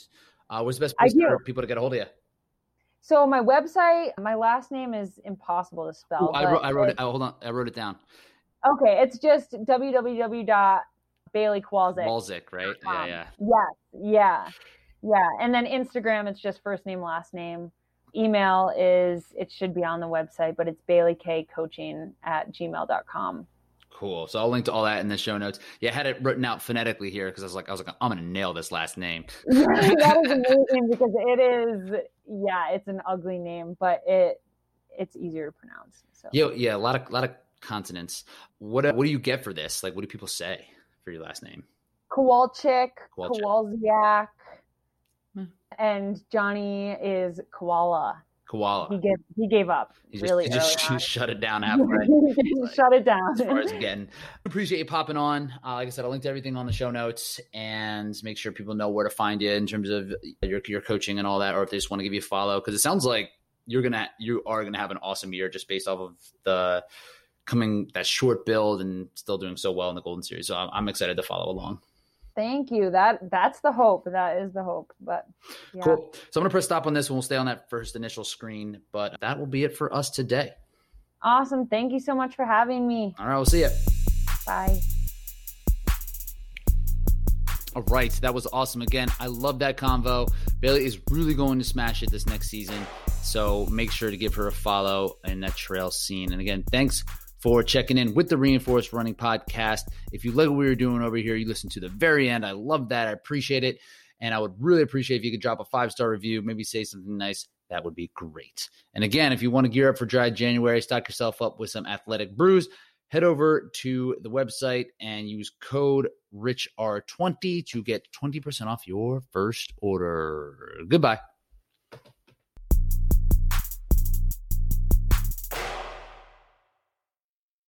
uh, what's the best place for people to get a hold of you so my website my last name is impossible to spell Ooh, I, wrote, I wrote it oh, hold on i wrote it down. Okay it's just www.bailey Kowalczyk, right? yeah yeah. Yes yeah yeah and then instagram it's just first name last name. Email is it should be on the website but it's baileykcoaching at gmail.com cool. So i'll link to all that in the show notes. Yeah i had it written out phonetically here because i was like i was like i'm gonna nail this last name. That is amazing because it is yeah it's an ugly name but it it's easier to pronounce so. Yeah yeah a lot of a lot of consonants. What uh, what do you get for this? Like what do people say for your last name? Kowalczyk kowalczyk. Hmm. And Johnny is koala. Koala. He gave he gave up. He just, really he just shut it down after. like, shut it down. As far as getting, appreciate you popping on. Uh, like I said, I'll link to everything on the show notes and make sure people know where to find you in terms of your your coaching and all that, or if they just want to give you a follow. Because it sounds like you're gonna you are gonna have an awesome year just based off of the coming that short build and still doing so well in the Golden Series. So I'm, I'm excited to follow along. Thank you. That that's the hope. That is the hope. But yeah. cool. So I'm gonna press stop on this and we'll stay on that first initial screen. But that will be it for us today. Awesome. Thank you so much for having me. All right, we'll see you. Bye. All right, that was awesome. Again, I love that convo. Bailey is really going to smash it this next season. So make sure to give her a follow in that trail scene. And again, thanks for checking in with the Reinforced Running Podcast. If you like what we were doing over here, you listen to the very end. I love that. I appreciate it. And I would really appreciate if you could drop a five star review, maybe say something nice. That would be great. And again, if you want to gear up for dry January, stock yourself up with some athletic brews head over to the website and use code RICHR20 to get 20% off your first order. Goodbye.